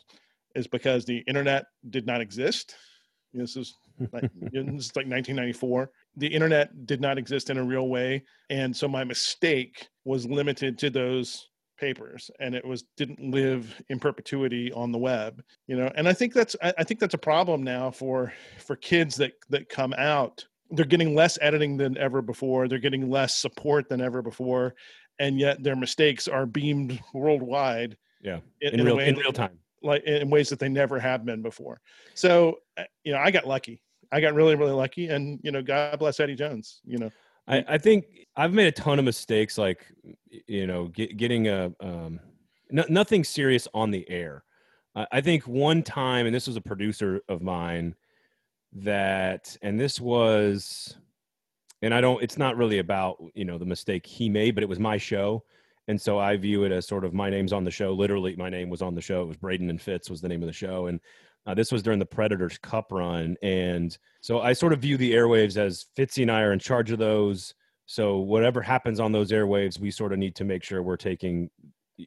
Speaker 2: is because the internet did not exist. This is like, this is like 1994. The internet did not exist in a real way, and so my mistake was limited to those papers and it was didn't live in perpetuity on the web you know? And i think that's i think that's a problem now for for kids that that come out. They're getting less editing than ever before. They're getting less support than ever before and yet their mistakes are beamed worldwide
Speaker 1: yeah in, in real in real time.
Speaker 2: like in ways that they never have been before. So uh, you know i got lucky. I got really really lucky and you know god bless eddie jones you know
Speaker 1: I, I think I've made a ton of mistakes, like you know, get, getting a um, nothing serious on the air. Uh, I think one time, and this was a producer of mine that, and this was, and I don't. It's not really about you know the mistake he made, but it was my show, and so I view it as sort of my name's on the show. Literally, my name was on the show. It was Braden and Fitz was the name of the show, and uh, this was during the Predators Cup run, and so I sort of view the airwaves as Fitzy and I are in charge of those. So whatever happens on those airwaves, we sort of need to make sure we're taking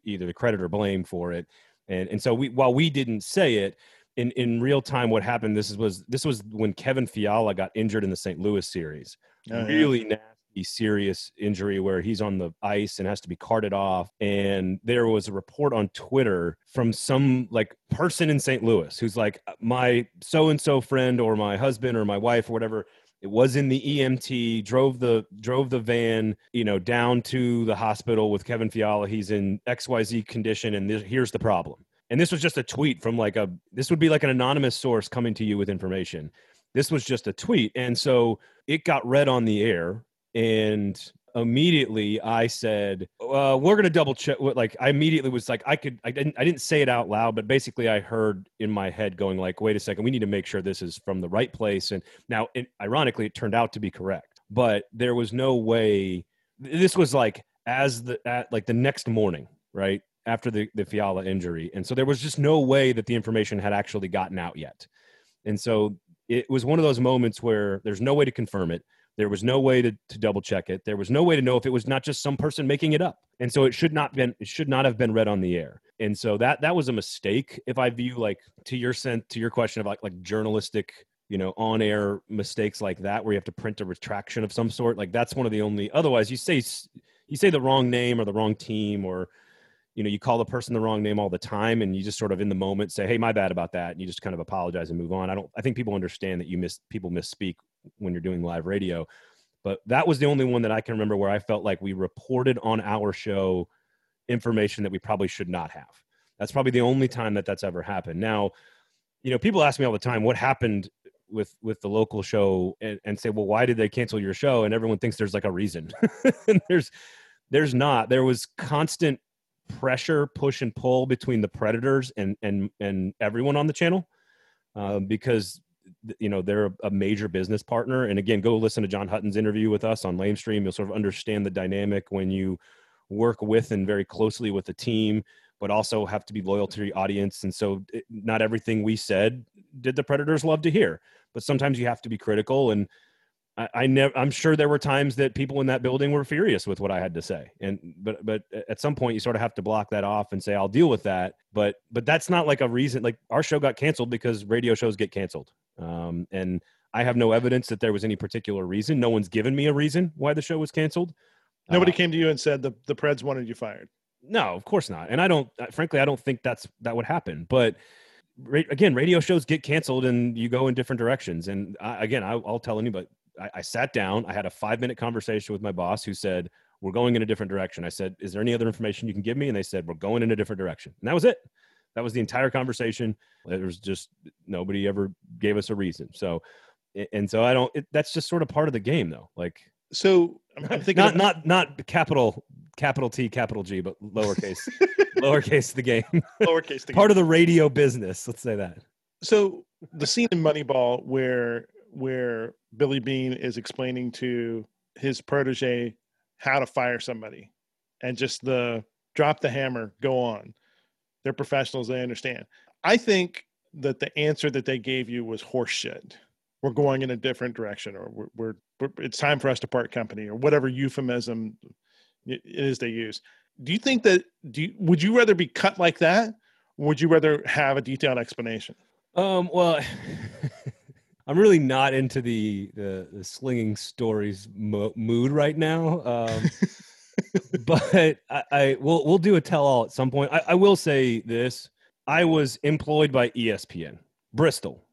Speaker 1: either the credit or blame for it. And and so we while we didn't say it in in real time, what happened? This was this was when Kevin Fiala got injured in the St. Louis series. Oh, really yeah serious injury where he's on the ice and has to be carted off. And there was a report on Twitter from some like person in St. Louis who's like, uh, my so and so friend or my husband or my wife or whatever it was in the EMT, drove the drove the van, you know, down to the hospital with Kevin Fiala. He's in XYZ condition and this, here's the problem. And this was just a tweet from like a this would be like an anonymous source coming to you with information. This was just a tweet. And so it got read on the air and immediately I said, uh, "We're going to double check." Like I immediately was like, I could, I didn't, I didn't say it out loud, but basically I heard in my head going like, "Wait a second, we need to make sure this is from the right place." And now, it, ironically, it turned out to be correct, but there was no way. This was like as the at like the next morning, right after the the Fiala injury, and so there was just no way that the information had actually gotten out yet, and so it was one of those moments where there's no way to confirm it there was no way to, to double check it. There was no way to know if it was not just some person making it up. And so it should not been it should not have been read on the air. And so that that was a mistake if I view like to your sent to your question of like like journalistic you know on air mistakes like that where you have to print a retraction of some sort like that's one of the only otherwise you say you say the wrong name or the wrong team or you know you call the person the wrong name all the time and you just sort of in the moment say hey my bad about that and you just kind of apologize and move on i don't i think people understand that you miss people misspeak when you're doing live radio. But that was the only one that I can remember where I felt like we reported on our show information that we probably should not have. That's probably the only time that that's ever happened. Now, you know, people ask me all the time what happened with with the local show and, and say, well, why did they cancel your show? And everyone thinks there's like a reason. and there's there's not. There was constant pressure, push and pull between the predators and and and everyone on the channel uh, because you know they're a major business partner and again go listen to john hutton's interview with us on lamestream. You'll sort of understand the dynamic when you work with and very closely with a team but also have to be loyal to your audience and so it, not everything we said did the predators love to hear but sometimes you have to be critical and I, I never i'm sure there were times that people in that building were furious with what i had to say and but but at some point you sort of have to block that off and say i'll deal with that but but that's not like a reason like our show got canceled because radio shows get canceled um, and I have no evidence that there was any particular reason. No one's given me a reason why the show was canceled.
Speaker 2: Nobody uh, came to you and said the the Preds wanted you fired.
Speaker 1: No, of course not. And I don't. Uh, frankly, I don't think that's that would happen. But ra- again, radio shows get canceled, and you go in different directions. And I, again, I, will tell anybody. I, I sat down. I had a five minute conversation with my boss, who said, "We're going in a different direction." I said, "Is there any other information you can give me?" And they said, "We're going in a different direction." And that was it. That was the entire conversation. There was just nobody ever gave us a reason. So, and so I don't. It, that's just sort of part of the game, though. Like,
Speaker 2: so I'm, thinking
Speaker 1: not not not capital capital T capital G, but lowercase lowercase the game.
Speaker 2: Lowercase the
Speaker 1: part
Speaker 2: game.
Speaker 1: of the radio business. Let's say that.
Speaker 2: So the scene in Moneyball where where Billy Beane is explaining to his protege how to fire somebody, and just the drop the hammer, go on. They're professionals. They understand. I think that the answer that they gave you was horseshit. We're going in a different direction, or we're, we're, we're it's time for us to part company, or whatever euphemism it is they use. Do you think that? Do you, would you rather be cut like that, Would you rather have a detailed explanation?
Speaker 1: Um, well, I'm really not into the the, the slinging stories mo- mood right now. Um, but I, I will we'll do a tell all at some point. I, I will say this: I was employed by ESPN Bristol,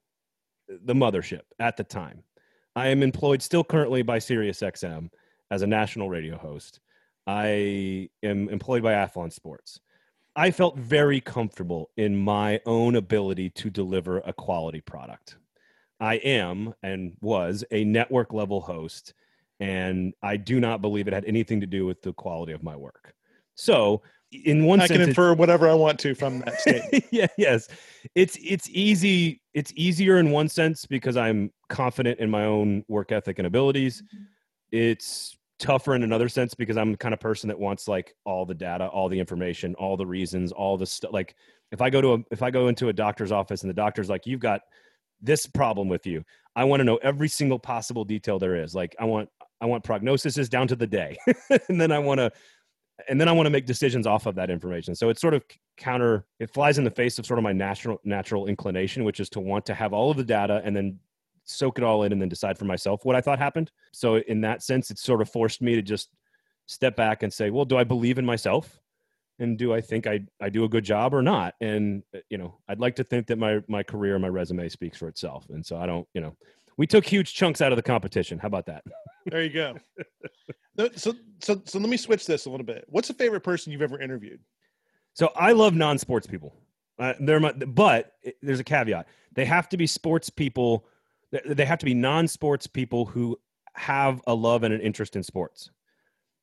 Speaker 1: the mothership at the time. I am employed still currently by SiriusXM as a national radio host. I am employed by Athlon Sports. I felt very comfortable in my own ability to deliver a quality product. I am and was a network level host, and I do not believe it had anything to do with the quality of my work. So, in one
Speaker 2: I
Speaker 1: sense,
Speaker 2: can infer whatever I want to from that statement.
Speaker 1: yeah, yes, it's it's easy. It's easier in one sense because I'm confident in my own work ethic and abilities. It's tougher in another sense because I'm the kind of person that wants like all the data, all the information, all the reasons, all the stuff. Like if I go to a if I go into a doctor's office and the doctor's like, "You've got this problem with you," I want to know every single possible detail there is. Like I want I want prognoses down to the day, and then I want to and then I want to make decisions off of that information. So it's sort of counter. It flies in the face of sort of my natural natural inclination, which is to want to have all of the data and then soak it all in and then decide for myself what I thought happened. So in that sense, it sort of forced me to just step back and say, well, do I believe in myself? And do I think I, I do a good job or not? And you know, I'd like to think that my my career, my resume speaks for itself. And so I don't, you know, we took huge chunks out of the competition. How about that?
Speaker 2: There you go. so so so let me switch this a little bit. What's the favorite person you've ever interviewed?
Speaker 1: So I love non-sports people. Uh, they're my, but there's a caveat. They have to be sports people they have to be non-sports people who have a love and an interest in sports.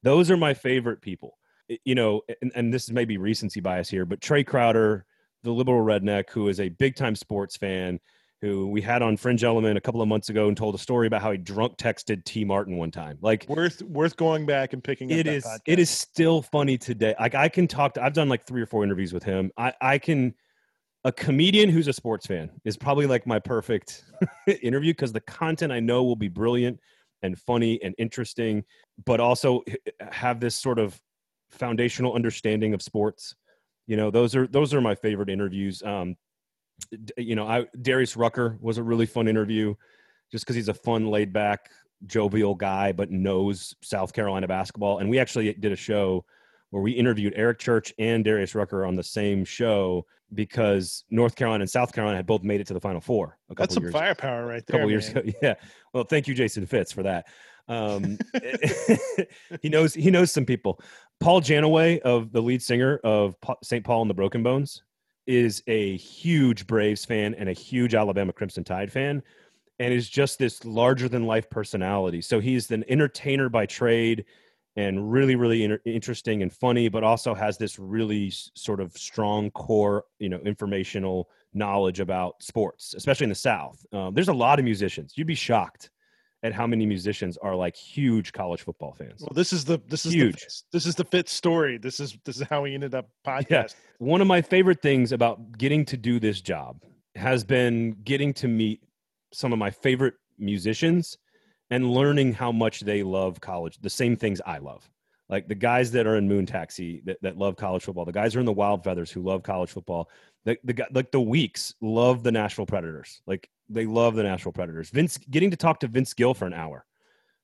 Speaker 1: Those are my favorite people. You know, and, and this is maybe recency bias here, but Trae Crowder, the liberal redneck, who is a big-time sports fan, who we had on Fringe Element a couple of months ago and told a story about how he drunk texted Tee Martin one time. Like
Speaker 2: worth worth going back and picking.
Speaker 1: It is. It is still funny today. Like I can talk to. I've done like three or four interviews with him. I I can a comedian who's a sports fan is probably like my perfect interview because the content I know will be brilliant and funny and interesting, but also have this sort of foundational understanding of sports. You know, those are those are my favorite interviews. Um, you know, I Darius Rucker was a really fun interview, just because he's a fun, laid back, jovial guy, but knows South Carolina basketball. And we actually did a show where we interviewed Eric Church and Darius Rucker on the same show because North Carolina and South Carolina had both made it to the Final Four.
Speaker 2: A That's some
Speaker 1: years,
Speaker 2: firepower right there.
Speaker 1: A couple man. years ago, yeah. Well, thank you, Jason Fitz, for that. Um, he knows he knows some people. Paul Janeway, of the lead singer of St. Paul and the Broken Bones, is a huge Braves fan and a huge Alabama Crimson Tide fan, and is just this larger than life personality. So he's an entertainer by trade and really really inter- interesting and funny but also has this really s- sort of strong core you know informational knowledge about sports especially in the south um, there's a lot of musicians you'd be shocked at how many musicians are like huge college football fans
Speaker 2: well this is the this is huge the, this is the fit story this is this is how we ended up podcast yeah.
Speaker 1: one of my favorite things about getting to do this job has been getting to meet some of my favorite musicians and learning how much they love college, the same things I love. Like the guys that are in Moon Taxi that, that love college football, the guys are in the Wild Feathers who love college football, the, the like the Weeks love the Nashville Predators. Like they love the Nashville Predators. Vince getting to talk to Vince Gill for an hour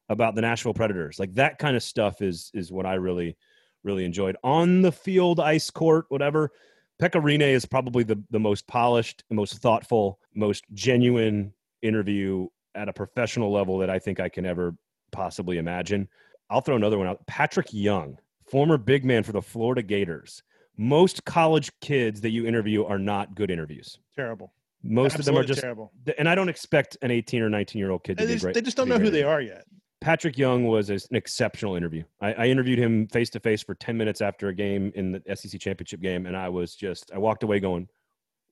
Speaker 1: about the Nashville Predators, like that kind of stuff is is what I really really enjoyed on the field, ice court, whatever. Pekka Rinne is probably the the most polished, most thoughtful, most genuine interview at a professional level that I think I can ever possibly imagine. I'll throw another one out. Patrick Young, former big man for the Florida Gators. Most college kids that you interview are not good interviews.
Speaker 2: Terrible.
Speaker 1: Most Absolutely of them are just
Speaker 2: terrible.
Speaker 1: And I don't expect an 18 or 19 year old kid to
Speaker 2: they
Speaker 1: be great.
Speaker 2: They just don't know who they are yet.
Speaker 1: Patrick Young was an exceptional interview. I, I interviewed him face to face for 10 minutes after a game in the SEC championship game. And I was just, I walked away going,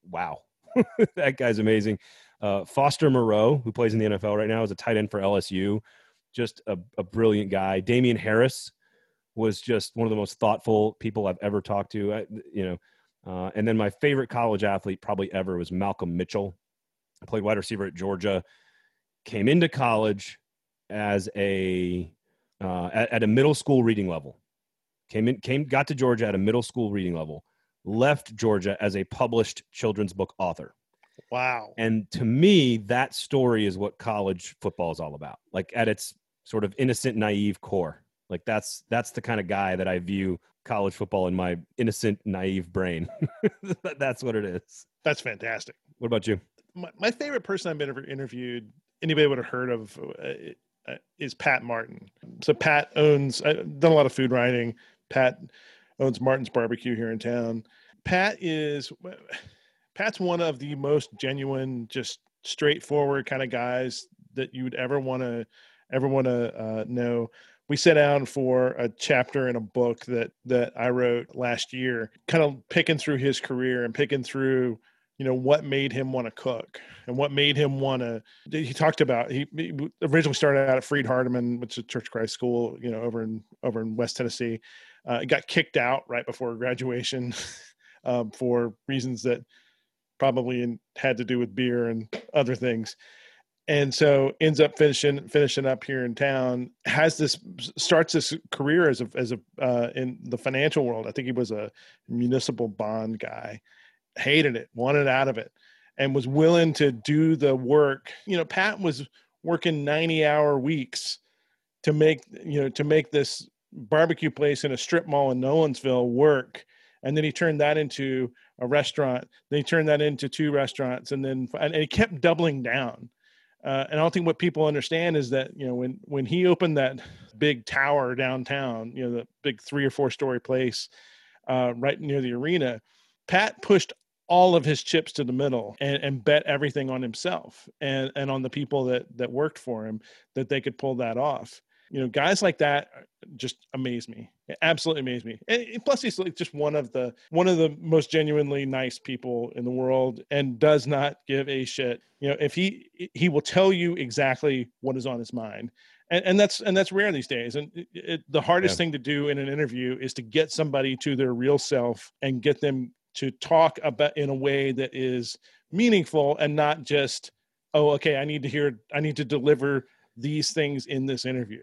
Speaker 1: wow, that guy's amazing. Uh, Foster Moreau, who plays in the NFL right now, is a tight end for LSU. Just a, a brilliant guy. Damien Harris was just one of the most thoughtful people I've ever talked to. I, you know, uh, and then my favorite college athlete probably ever was Malcolm Mitchell. I played wide receiver at Georgia. Came into college as a uh, at, at, a middle school reading level. Came in, came got to Georgia at a middle school reading level. left Georgia as a published children's book author.
Speaker 2: Wow.
Speaker 1: And to me, that story is what college football is all about. Like at its sort of innocent, naive core. Like that's that's the kind of guy that I view college football in my innocent, naive brain. that's what it is.
Speaker 2: That's fantastic.
Speaker 1: What about you?
Speaker 2: My, my favorite person I've ever interviewed, anybody would have heard of, uh, uh, is Pat Martin. So Pat owns. I've done a lot of food writing. Pat owns Martin's Barbecue here in town. Pat is Pat's one of the most genuine, just straightforward kind of guys that you would ever want to ever want to uh, know we sat down for a chapter in a book that that I wrote last year, kind of picking through his career and picking through you know what made him want to cook and what made him want to he talked about he, he, originally started out at freed hardeman which is a church christ school you know over in over in west tennessee. Uh, got kicked out right before graduation um, for reasons that probably had to do with beer and other things and so ends up finishing finishing up here in town has this starts this career as a as a uh, in the financial world. I think he was a municipal bond guy. Hated it wanted out of it and was willing to do the work. You know pat was working 90 hour weeks to make you know to make this barbecue place in a strip mall in nolensville work. And then he turned that into a restaurant. Then he turned that into two restaurants. And then and he kept doubling down uh, and I don't think what people understand is that you know when when he opened that big tower downtown, you know the big three or four story place uh, right near the arena, Pat pushed all of his chips to the middle and, and bet everything on himself and and on the people that that worked for him that they could pull that off you know, guys like that just amaze me. absolutely amaze me. And plus, he's like just one of the one of the most genuinely nice people in the world, and does not give a shit. You know, if he he will tell you exactly what is on his mind, and, and that's and that's rare these days. And it, it, the hardest yeah. thing to do in an interview is to get somebody to their real self and get them to talk about in a way that is meaningful and not just oh okay i need to hear i need to deliver these things in this interview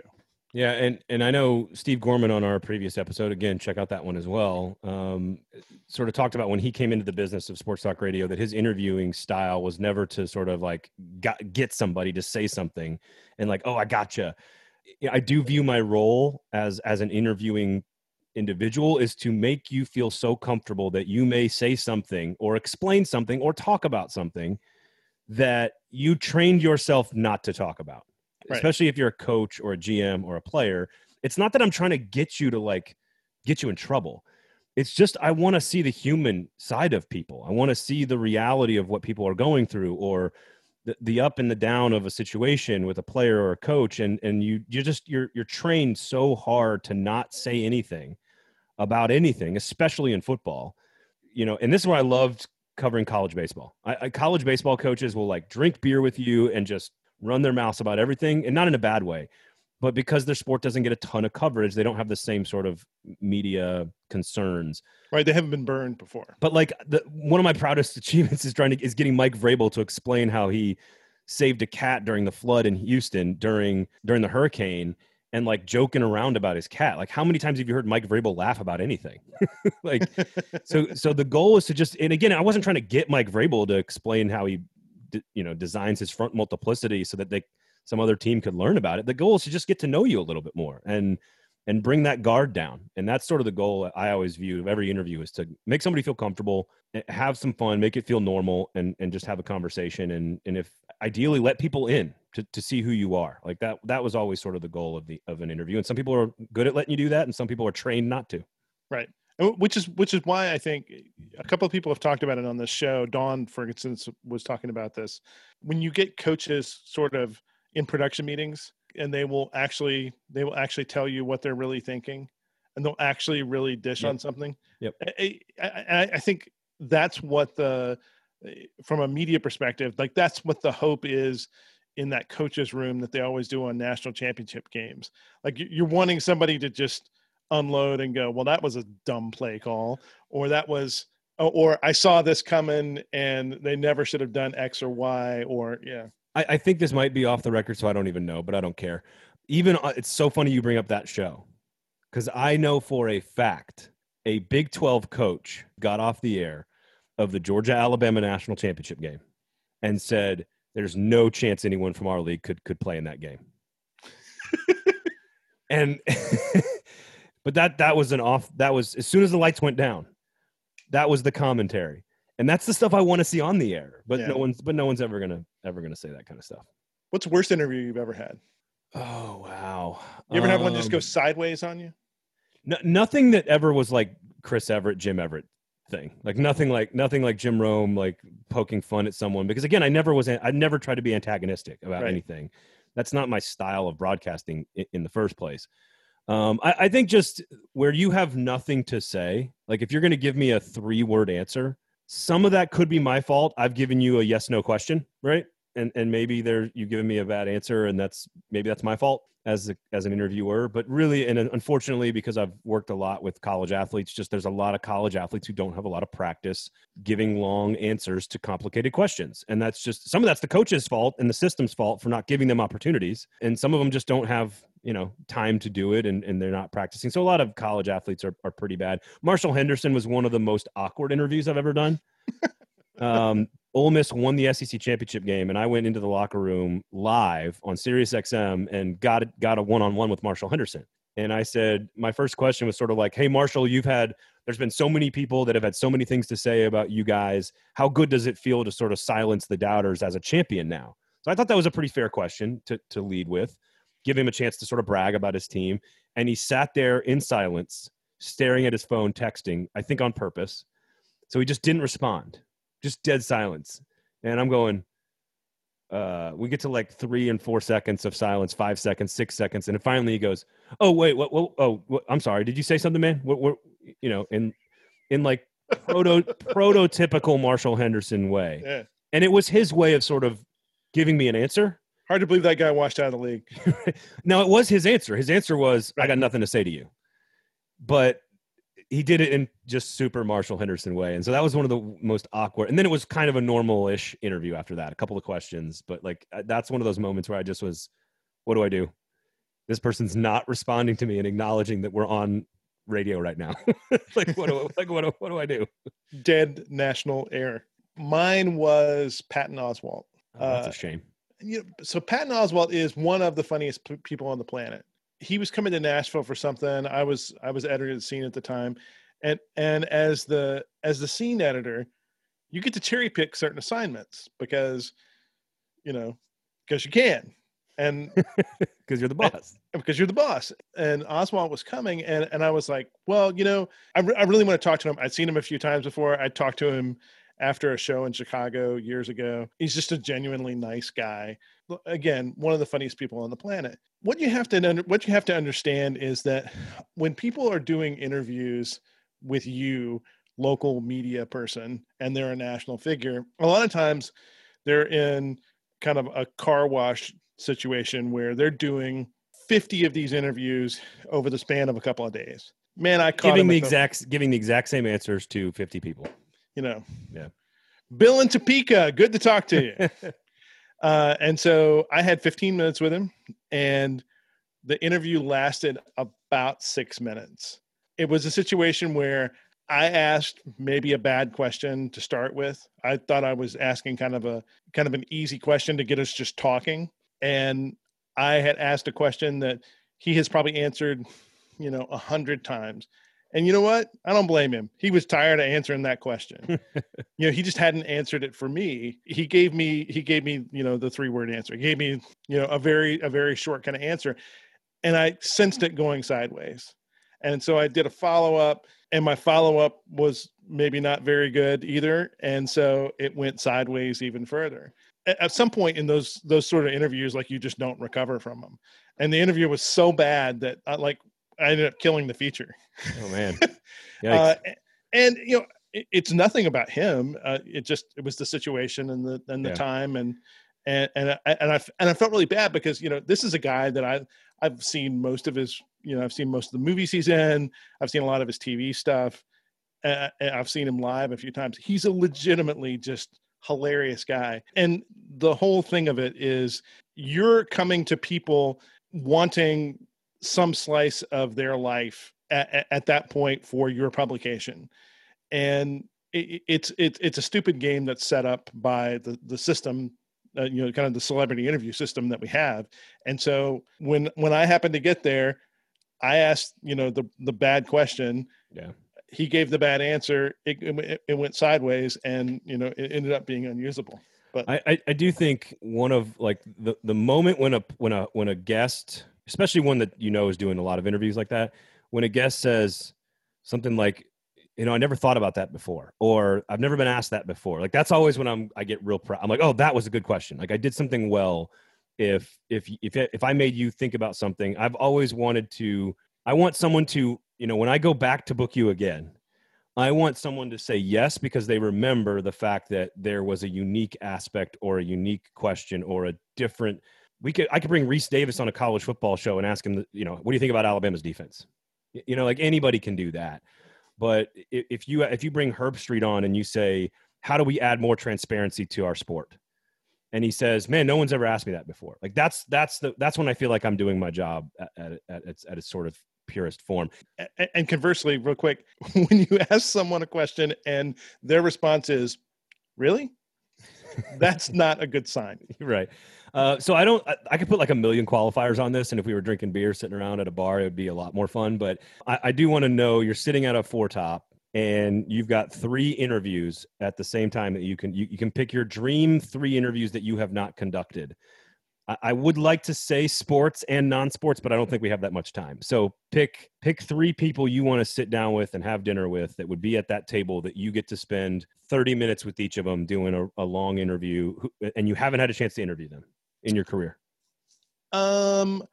Speaker 1: yeah, and and I know Steve Gorman on our previous episode. Again, check out that one as well. Um, sort of talked about when he came into the business of sports talk radio that his interviewing style was never to sort of like got, get somebody to say something and like, oh, I gotcha. I do view my role as as an interviewing individual is to make you feel so comfortable that you may say something or explain something or talk about something that you trained yourself not to talk about right. especially if you're a coach or a GM or a player. It's not that I'm trying to get you to like get you in trouble. It's just I want to see the human side of people. I want to see the reality of what people are going through or the, the up and the down of a situation with a player or a coach and and you you just you're you're trained so hard to not say anything about anything, especially in football. You know, and this is where I loved covering college baseball. I, I, college baseball coaches will like drink beer with you and just run their mouths about everything, and not in a bad way, but because their sport doesn't get a ton of coverage, they don't have the same sort of media concerns.
Speaker 2: Right, they haven't been burned before.
Speaker 1: But like the one of my proudest achievements is trying to is getting Mike Vrabel to explain how he saved a cat during the flood in Houston during during the hurricane and like joking around about his cat. Like how many times have you heard Mike Vrabel laugh about anything? like so so the goal is to just and again, I wasn't trying to get Mike Vrabel to explain how he you know designs his front multiplicity so that they some other team could learn about it. The goal is to just get to know you a little bit more and and bring that guard down. And that's sort of the goal I always view of every interview is to make somebody feel comfortable, eh, have some fun, make it feel normal, and and just have a conversation. And and if ideally let people in to, to see who you are. Like that that was always sort of the goal of the of an interview. And some people are good at letting you do that, and some people are trained not to.
Speaker 2: Right which is which is why I think a couple of people have talked about it on this show. Dawn, for instance, was talking about this. When you get coaches sort of in production meetings, and they will actually they will actually tell you what they're really thinking, and they'll actually really dish yep. on something.
Speaker 1: Yep.
Speaker 2: I, I, I think that's what the from a media perspective, like that's what the hope is in that coaches room that they always do on national championship games. Like you're wanting somebody to just unload and go, well, that was a dumb play call, or that was, or I saw this coming and they never should have done X or Y, or yeah.
Speaker 1: I, I think this might be off the record, so I don't even know, but I don't care. Even uh, it's so funny you bring up that show because I know for a fact a Big 12 coach got off the air of the Georgia Alabama national championship game and said, There's no chance anyone from our league could could play in that game. and but that that was an off that was as soon as the lights went down, that was the commentary. And that's the stuff I want to see on the air. But
Speaker 2: Yeah.
Speaker 1: no one's but no one's ever gonna ever gonna say that kind of stuff.
Speaker 2: What's the worst interview you've ever had?
Speaker 1: Oh wow.
Speaker 2: You ever have one just
Speaker 1: Um,
Speaker 2: go sideways on you?
Speaker 1: No, nothing that ever was like Chris Everett, Jim Everett thing. Like nothing like nothing like Jim Rome like poking fun at someone because again, I never was I never tried to be antagonistic about
Speaker 2: Right.
Speaker 1: anything. That's not my style of broadcasting in, in the first place. Um, I, I think just where you have nothing to say, like if you're going to give me a three word answer, some of that could be my fault. I've given you a yes no question, right? And and maybe there you've given me a bad answer, and that's maybe that's my fault as a, as an interviewer. But really, and unfortunately, because I've worked a lot with college athletes, just there's a lot of college athletes who don't have a lot of practice giving long answers to complicated questions, and that's just some of that's the coach's fault and the system's fault for not giving them opportunities, and some of them just don't have you know time to do it and, and they're not practicing so a lot of college athletes are, are pretty bad marshall henderson was one of the most awkward interviews i've ever done um, Ole Miss won the SEC championship game, and I went into the locker room live on Sirius XM and got a, got a one on one with Marshall Henderson. And I said, my first question was sort of like, "Hey, Marshall, you've had there's been so many people that have had so many things to say about you guys. How good does it feel to sort of silence the doubters as a champion now?" So I thought that was a pretty fair question to to lead with, give him a chance to sort of brag about his team. And he sat there in silence, staring at his phone, texting. I think on purpose. So he just didn't respond just dead silence. And I'm going, uh, we get to like three and four seconds of silence, five seconds, six seconds. And then finally he goes, Oh, wait, what, what oh, what, I'm sorry. Did you say something, man? What, what, you know, in, in like proto, prototypical Marshall Henderson way.
Speaker 2: Yeah.
Speaker 1: And it was his way of sort of giving me an answer.
Speaker 2: Hard to believe that guy washed out of the league.
Speaker 1: now it was his answer. His answer was, I got nothing to say to you. But he did it in just super Marshall Henderson way. And so that was one of the most awkward. And then it was kind of a normal ish interview after that, a couple of questions. But like, uh, that's one of those moments where I just was, what do I do? This person's not responding to me and acknowledging that we're on radio right now. like, what do, like, what do, what do I do?
Speaker 2: Dead national air. Mine was Patton Oswalt.
Speaker 1: Oh, that's
Speaker 2: Uh,
Speaker 1: a shame.
Speaker 2: You know, so Patton Oswalt is one of the funniest p- people on the planet. He was coming to Nashville for something. I was I was editor of the scene at the time, and and as the as the scene editor, you get to cherry pick certain assignments because, you know, because you can, and
Speaker 1: Because you're the boss.
Speaker 2: because you're the boss. And Oswalt was coming, and and I was like, well, you know, I, re- I really want to talk to him. I'd seen him a few times before. I talked to him after a show in Chicago years ago. He's just a genuinely nice guy. Again, one of the funniest people on the planet. What you have to what you have to understand is that when people are doing interviews with you, local media person, and they're a national figure, a lot of times they're in kind of a car wash situation where they're doing 50 of these interviews over the span of a couple of days. Man, I caught
Speaker 1: Giving
Speaker 2: him
Speaker 1: the exact, giving the exact same answers to 50 people.
Speaker 2: You know.
Speaker 1: Yeah.
Speaker 2: Bill in Topeka, good to talk to you. uh, and so I had 15 minutes with him, and the interview lasted about six minutes. It was a situation where I asked maybe a bad question to start with. I thought I was asking kind of a kind of an easy question to get us just talking, and I had asked a question that he has probably answered, you know, a hundred times. And you know what? I don't blame him. He was tired of answering that question. You know he just hadn't answered it for me. He gave me he gave me you know the three word answer. He gave me you know a very a very short kind of answer. And i sensed it going sideways. And so i did a follow-up and my follow-up was maybe not very good either. And so it went sideways even further. At, at some point in those those sort of interviews like you just don't recover from them and the interview was so bad that i like i ended up killing the feature.
Speaker 1: Oh man.
Speaker 2: uh, and you know it, it's nothing about him. Uh, it just it was the situation and the and the
Speaker 1: Yeah.
Speaker 2: time and and and I, and I and I felt really bad because you know this is a guy that I I've seen most of his you know I've seen most of the movies he's in. I've seen a lot of his TV stuff. Uh, I've seen him live a few times. He's a legitimately just hilarious guy. And the whole thing of it is you're coming to people wanting some slice of their life at, at that point for your publication, and it, it's it's it's a stupid game that's set up by the the system uh, you know kind of the celebrity interview system that we have. And so when when i happened to get there i asked you know the the bad question.
Speaker 1: Yeah.
Speaker 2: He gave the bad answer. It, it, it went sideways and you know it ended up being unusable. But
Speaker 1: I, I, I do think one of like the the moment when a when a when a guest especially one that you know is doing a lot of interviews like that when a guest says something like you know, I never thought about that before, or I've never been asked that before. Like that's always when I'm I get real proud. I'm like, oh, that was a good question. Like I did something well. If if if if I made you think about something, I've always wanted to. I want someone to, you know, when I go back to book you again, I want someone to say yes because they remember the fact that there was a unique aspect or a unique question or a different. We could I could bring Rece Davis on a college football show and ask him, you know, what do you think about Alabama's defense? You know, like anybody can do that. But if you if you bring Herbstreit on and you say, how do we add more transparency to our sport? And he says, "Man, no one's ever asked me that before." Like that's that's the that's when I feel like I'm doing my job at at, at, its, at its sort of purest form.
Speaker 2: And conversely, real quick, when you ask someone a question and their response is, "Really?" that's not a good sign.
Speaker 1: Right. Uh, so I don't. I, I, could put like a million qualifiers on this, and if we were drinking beer, sitting around at a bar, it would be a lot more fun. But I, I do want to know: you're sitting at a four top, and you've got three interviews at the same time that you can you, you can pick your dream three interviews that you have not conducted. I, I would like to say sports and non-sports, but I don't think we have that much time. So pick pick three people you want to sit down with and have dinner with that would be at that table that you get to spend 30 minutes with each of them doing a, a long interview, and you haven't had a chance to interview them in your career?
Speaker 2: Um,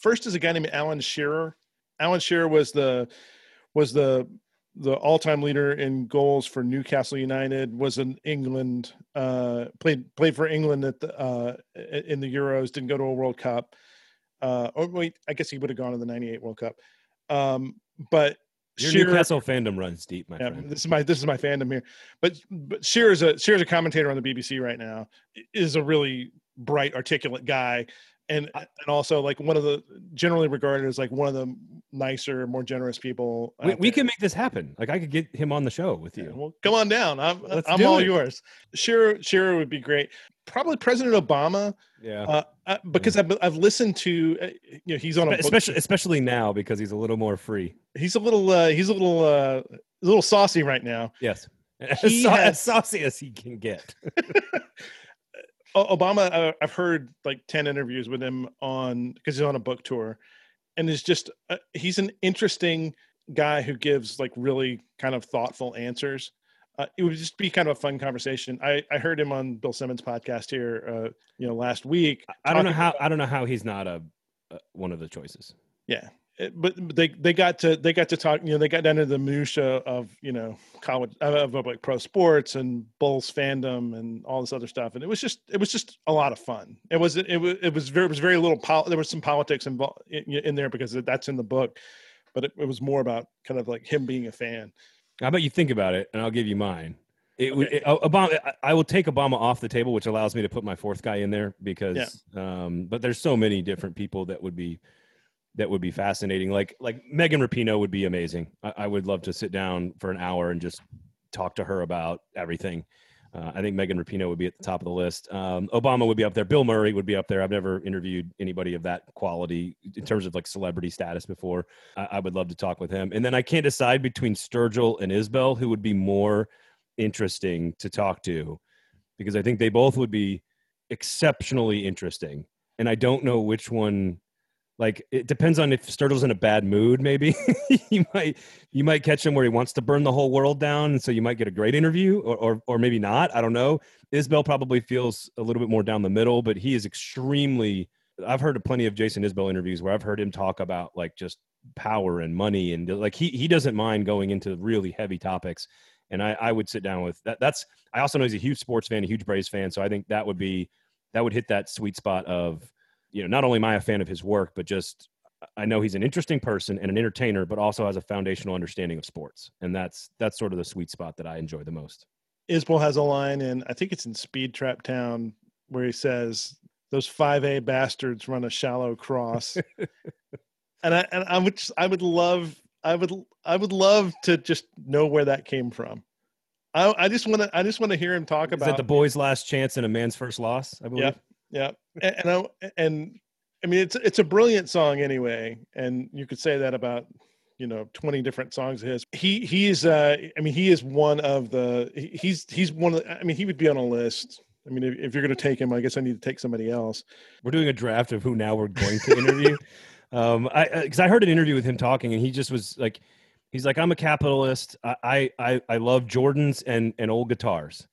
Speaker 2: first is a guy named Alan Shearer. Alan Shearer was the was the the all-time leader in goals for Newcastle United. Was in England. Uh, played played for England at the uh, in the Euros. Didn't go to a World Cup. Uh, or wait, I guess he would have gone to the '98 World Cup. Um, but
Speaker 1: your Shearer, Newcastle fandom runs deep, my yeah, friend.
Speaker 2: This is my this is my fandom here. But but Shearer's a Shearer's a commentator on the BBC right now. Is a really bright, articulate guy, and and also like one of the generally regarded as like one of the nicer, more generous people.
Speaker 1: We, we can make this happen. Like I could get him on the show with you. Yeah,
Speaker 2: well, come on down. I'm Let's I'm all it. yours. Shearer Shearer would be great. Probably President Obama.
Speaker 1: Yeah. Uh,
Speaker 2: uh because I've I've listened to uh, you know he's on a
Speaker 1: especially book. especially now because he's a little more free.
Speaker 2: He's a little uh, he's a little uh, a little saucy right now.
Speaker 1: Yes. As, has, as saucy as he can get.
Speaker 2: Obama, uh, I've heard like 10 interviews with him on because he's on a book tour and is just, uh, he's an interesting guy who gives like really kind of thoughtful answers. Uh, it would just be kind of a fun conversation. I, I heard him on Bill Simmons podcast here, uh, you know, last week.
Speaker 1: I don't know how, about, I don't know how he's not a, uh, one of the choices.
Speaker 2: Yeah. Eh, but they they got to they got to talk you know they got down to the minutia of you know college of, of like pro sports and bulls fandom and all this other stuff and it was just it was just a lot of fun it was it was it was very it was very little pol- there was some politics involved in, in there because that's in the book but it, it, was more about kind of like him being a fan
Speaker 1: how about you think about it and i'll give you mine it, okay. it, Obama. I will take Obama off the table, which allows me to put my fourth guy in there because. Yeah. Um, but there's so many different people that would be that would be fascinating. Like like Megan Rapinoe would be amazing. I, I, would love to sit down for an hour and just talk to her about everything. Uh, I think Megan Rapinoe would be at the top of the list. Um, Obama would be up there. Bill Murray would be up there. I've never interviewed anybody of that quality in terms of like celebrity status before. I, I would love to talk with him. And then I can't decide between Sturgill and Isbell, who would be more interesting to talk to, because I think they both would be exceptionally interesting. And I don't know which one like it depends on if Sturgill's in a bad mood. Maybe you might you might catch him where he wants to burn the whole world down, and so you might get a great interview, or or, or maybe not. I don't know. Isbell probably feels a little bit more down the middle, but he is extremely. I've heard of plenty of Jason Isbell interviews where I've heard him talk about like just power and money and like he he doesn't mind going into really heavy topics. And I, I would sit down with that. That's I also know he's a huge sports fan, a huge Braves fan, so I think that would be that would hit that sweet spot of you know, not only am I a fan of his work, but just I know he's an interesting person and an entertainer, but also has a foundational understanding of sports, and that's that's sort of the sweet spot that I enjoy the most.
Speaker 2: Isbell has a line in I think it's in Speed Trap Town where he says, "Those five A bastards run a shallow cross," and I and I would I would love I would I would love to just know where that came from. I, I just want to I just want to hear him talk
Speaker 1: Is
Speaker 2: about
Speaker 1: the boy's last chance and a man's first loss? I believe.
Speaker 2: Yeah, yeah, and, and I and I mean it's it's a brilliant song anyway, and you could say that about you know 20 different songs of his he he's uh i mean he is one of the he's he's one of the, i mean he would be on a list i mean if, if you're going to take him i guess i need to take somebody else
Speaker 1: We're doing a draft of who now we're going to interview. um, I because I heard an interview with him talking, and he just was like, he's like, I'm a capitalist. I I, I love Jordans and and old guitars.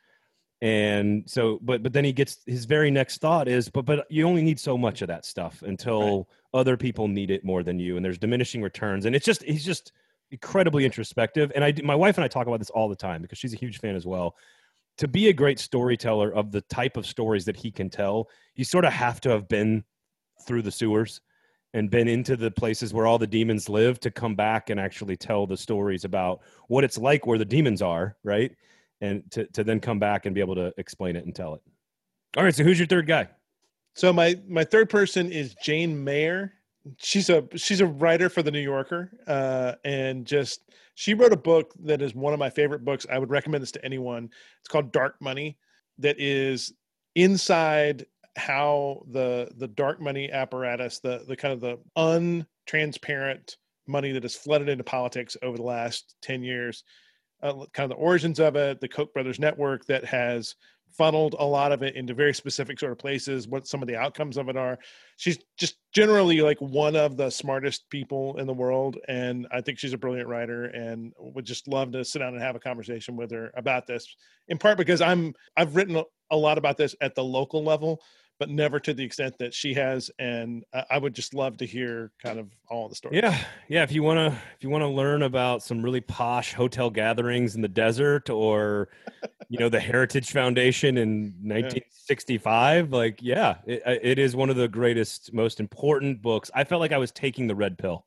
Speaker 1: And so, but but then he gets his very next thought is, but but you only need so much of that stuff until other people need it more than you, and there's diminishing returns. And it's just he's just incredibly introspective. And I my wife and I talk about this all the time because she's a huge fan as well. To be a great storyteller of the type of stories that he can tell, you sort of have to have been through the sewers and been into the places where all the demons live to come back and actually tell the stories about what it's like where the demons are, right? And to, to then come back and be able to explain it and tell it. All right, so who's your third guy?
Speaker 2: so my my third person is jane mayer she's a she's a writer for the new yorker uh and just she wrote a book that is one of my favorite books i would recommend this to anyone it's called dark money that is inside how the the dark money apparatus the the kind of the untransparent money that has flooded into politics over the last 10 years uh, kind of the origins of it the koch brothers network that has funneled a lot of it into very specific sort of places what some of the outcomes of it are. She's just generally like one of the smartest people in the world and i think she's a brilliant writer and would just love to sit down and have a conversation with her about this in part because i'm i've written a- a lot about this at the local level but never to the extent that she has and I- would just love to hear kind of all the stories
Speaker 1: Yeah, yeah. If you want to, if you want to learn about some really posh hotel gatherings in the desert, or you know the Heritage Foundation in 1965, like yeah, it, it is one of the greatest, most important books. I felt like I was taking the red pill.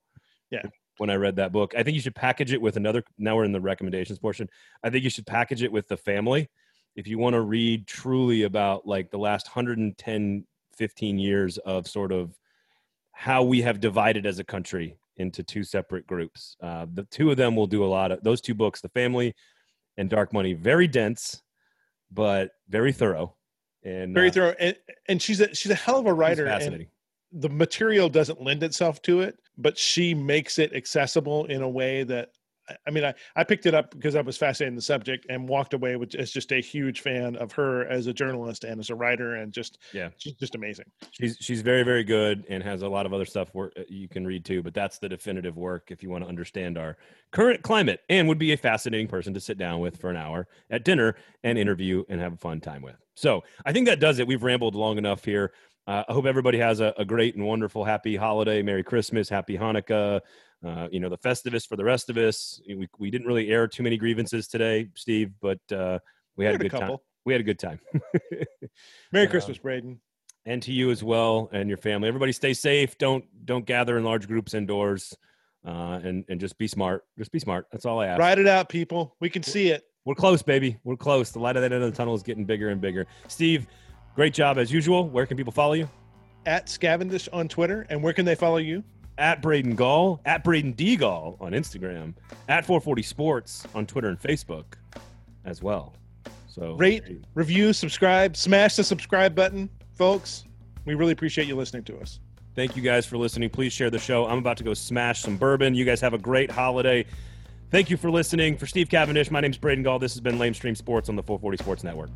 Speaker 2: Yeah.
Speaker 1: When I read that book, I think you should package it with another. Now we're in the recommendations portion. I think you should package it with the family. If you want to read truly about like the last 110, 15 years of sort of how we have divided as a country into two separate groups. Uh, the two of them will do a lot of those two books, The Family and Dark Money, very dense, but very thorough. And
Speaker 2: very
Speaker 1: uh,
Speaker 2: thorough and, and she's a she's a hell of a writer
Speaker 1: fascinating.
Speaker 2: the material doesn't lend itself to it, but she makes it accessible in a way that I- mean, I, I picked it up because I was fascinated in the subject and walked away with as just a huge fan of her as a journalist and as a writer and just
Speaker 1: Yeah.
Speaker 2: she's just amazing.
Speaker 1: She's she's very very good and has a lot of other stuff wor- uh, you can read too. But that's the definitive work if you want to understand our current climate and would be a fascinating person to sit down with for an hour at dinner and interview and have a fun time with. So I think that does it. We've rambled long enough here. Uh, I hope everybody has a, a great and wonderful, happy holiday, Merry Christmas, Happy Hanukkah. Uh, you know, the Festivus for the rest of us. We, we didn't really air too many grievances today, Steve, but uh, we had a
Speaker 2: Had a
Speaker 1: good time.
Speaker 2: couple.
Speaker 1: We had a good time.
Speaker 2: Merry
Speaker 1: Um,
Speaker 2: Christmas, Braden.
Speaker 1: and to you as well and your family. Everybody stay safe. Don't don't gather in large groups indoors. Uh, and and just be smart. Just be smart. That's all I ask.
Speaker 2: Ride it out, people. We can see it.
Speaker 1: We're close, baby. We're close. The light at the end of the tunnel is getting bigger and bigger. Steve, great job as usual. Where can people follow you?
Speaker 2: At Scavendish on Twitter. And where can they follow you?
Speaker 1: At Braden Gall, at Braden D Gall on Instagram, at 440 Sports on Twitter and Facebook as well. So
Speaker 2: Rate, review, subscribe, smash the subscribe button, folks. We really appreciate you listening to us.
Speaker 1: Thank you guys for listening. Please share the show. I'm about to go smash some bourbon. You guys have a great holiday. Thank you for listening. For Steve Cavendish, my name's Braden Gall. This has been Lame Stream Sports on the 440 Sports Network.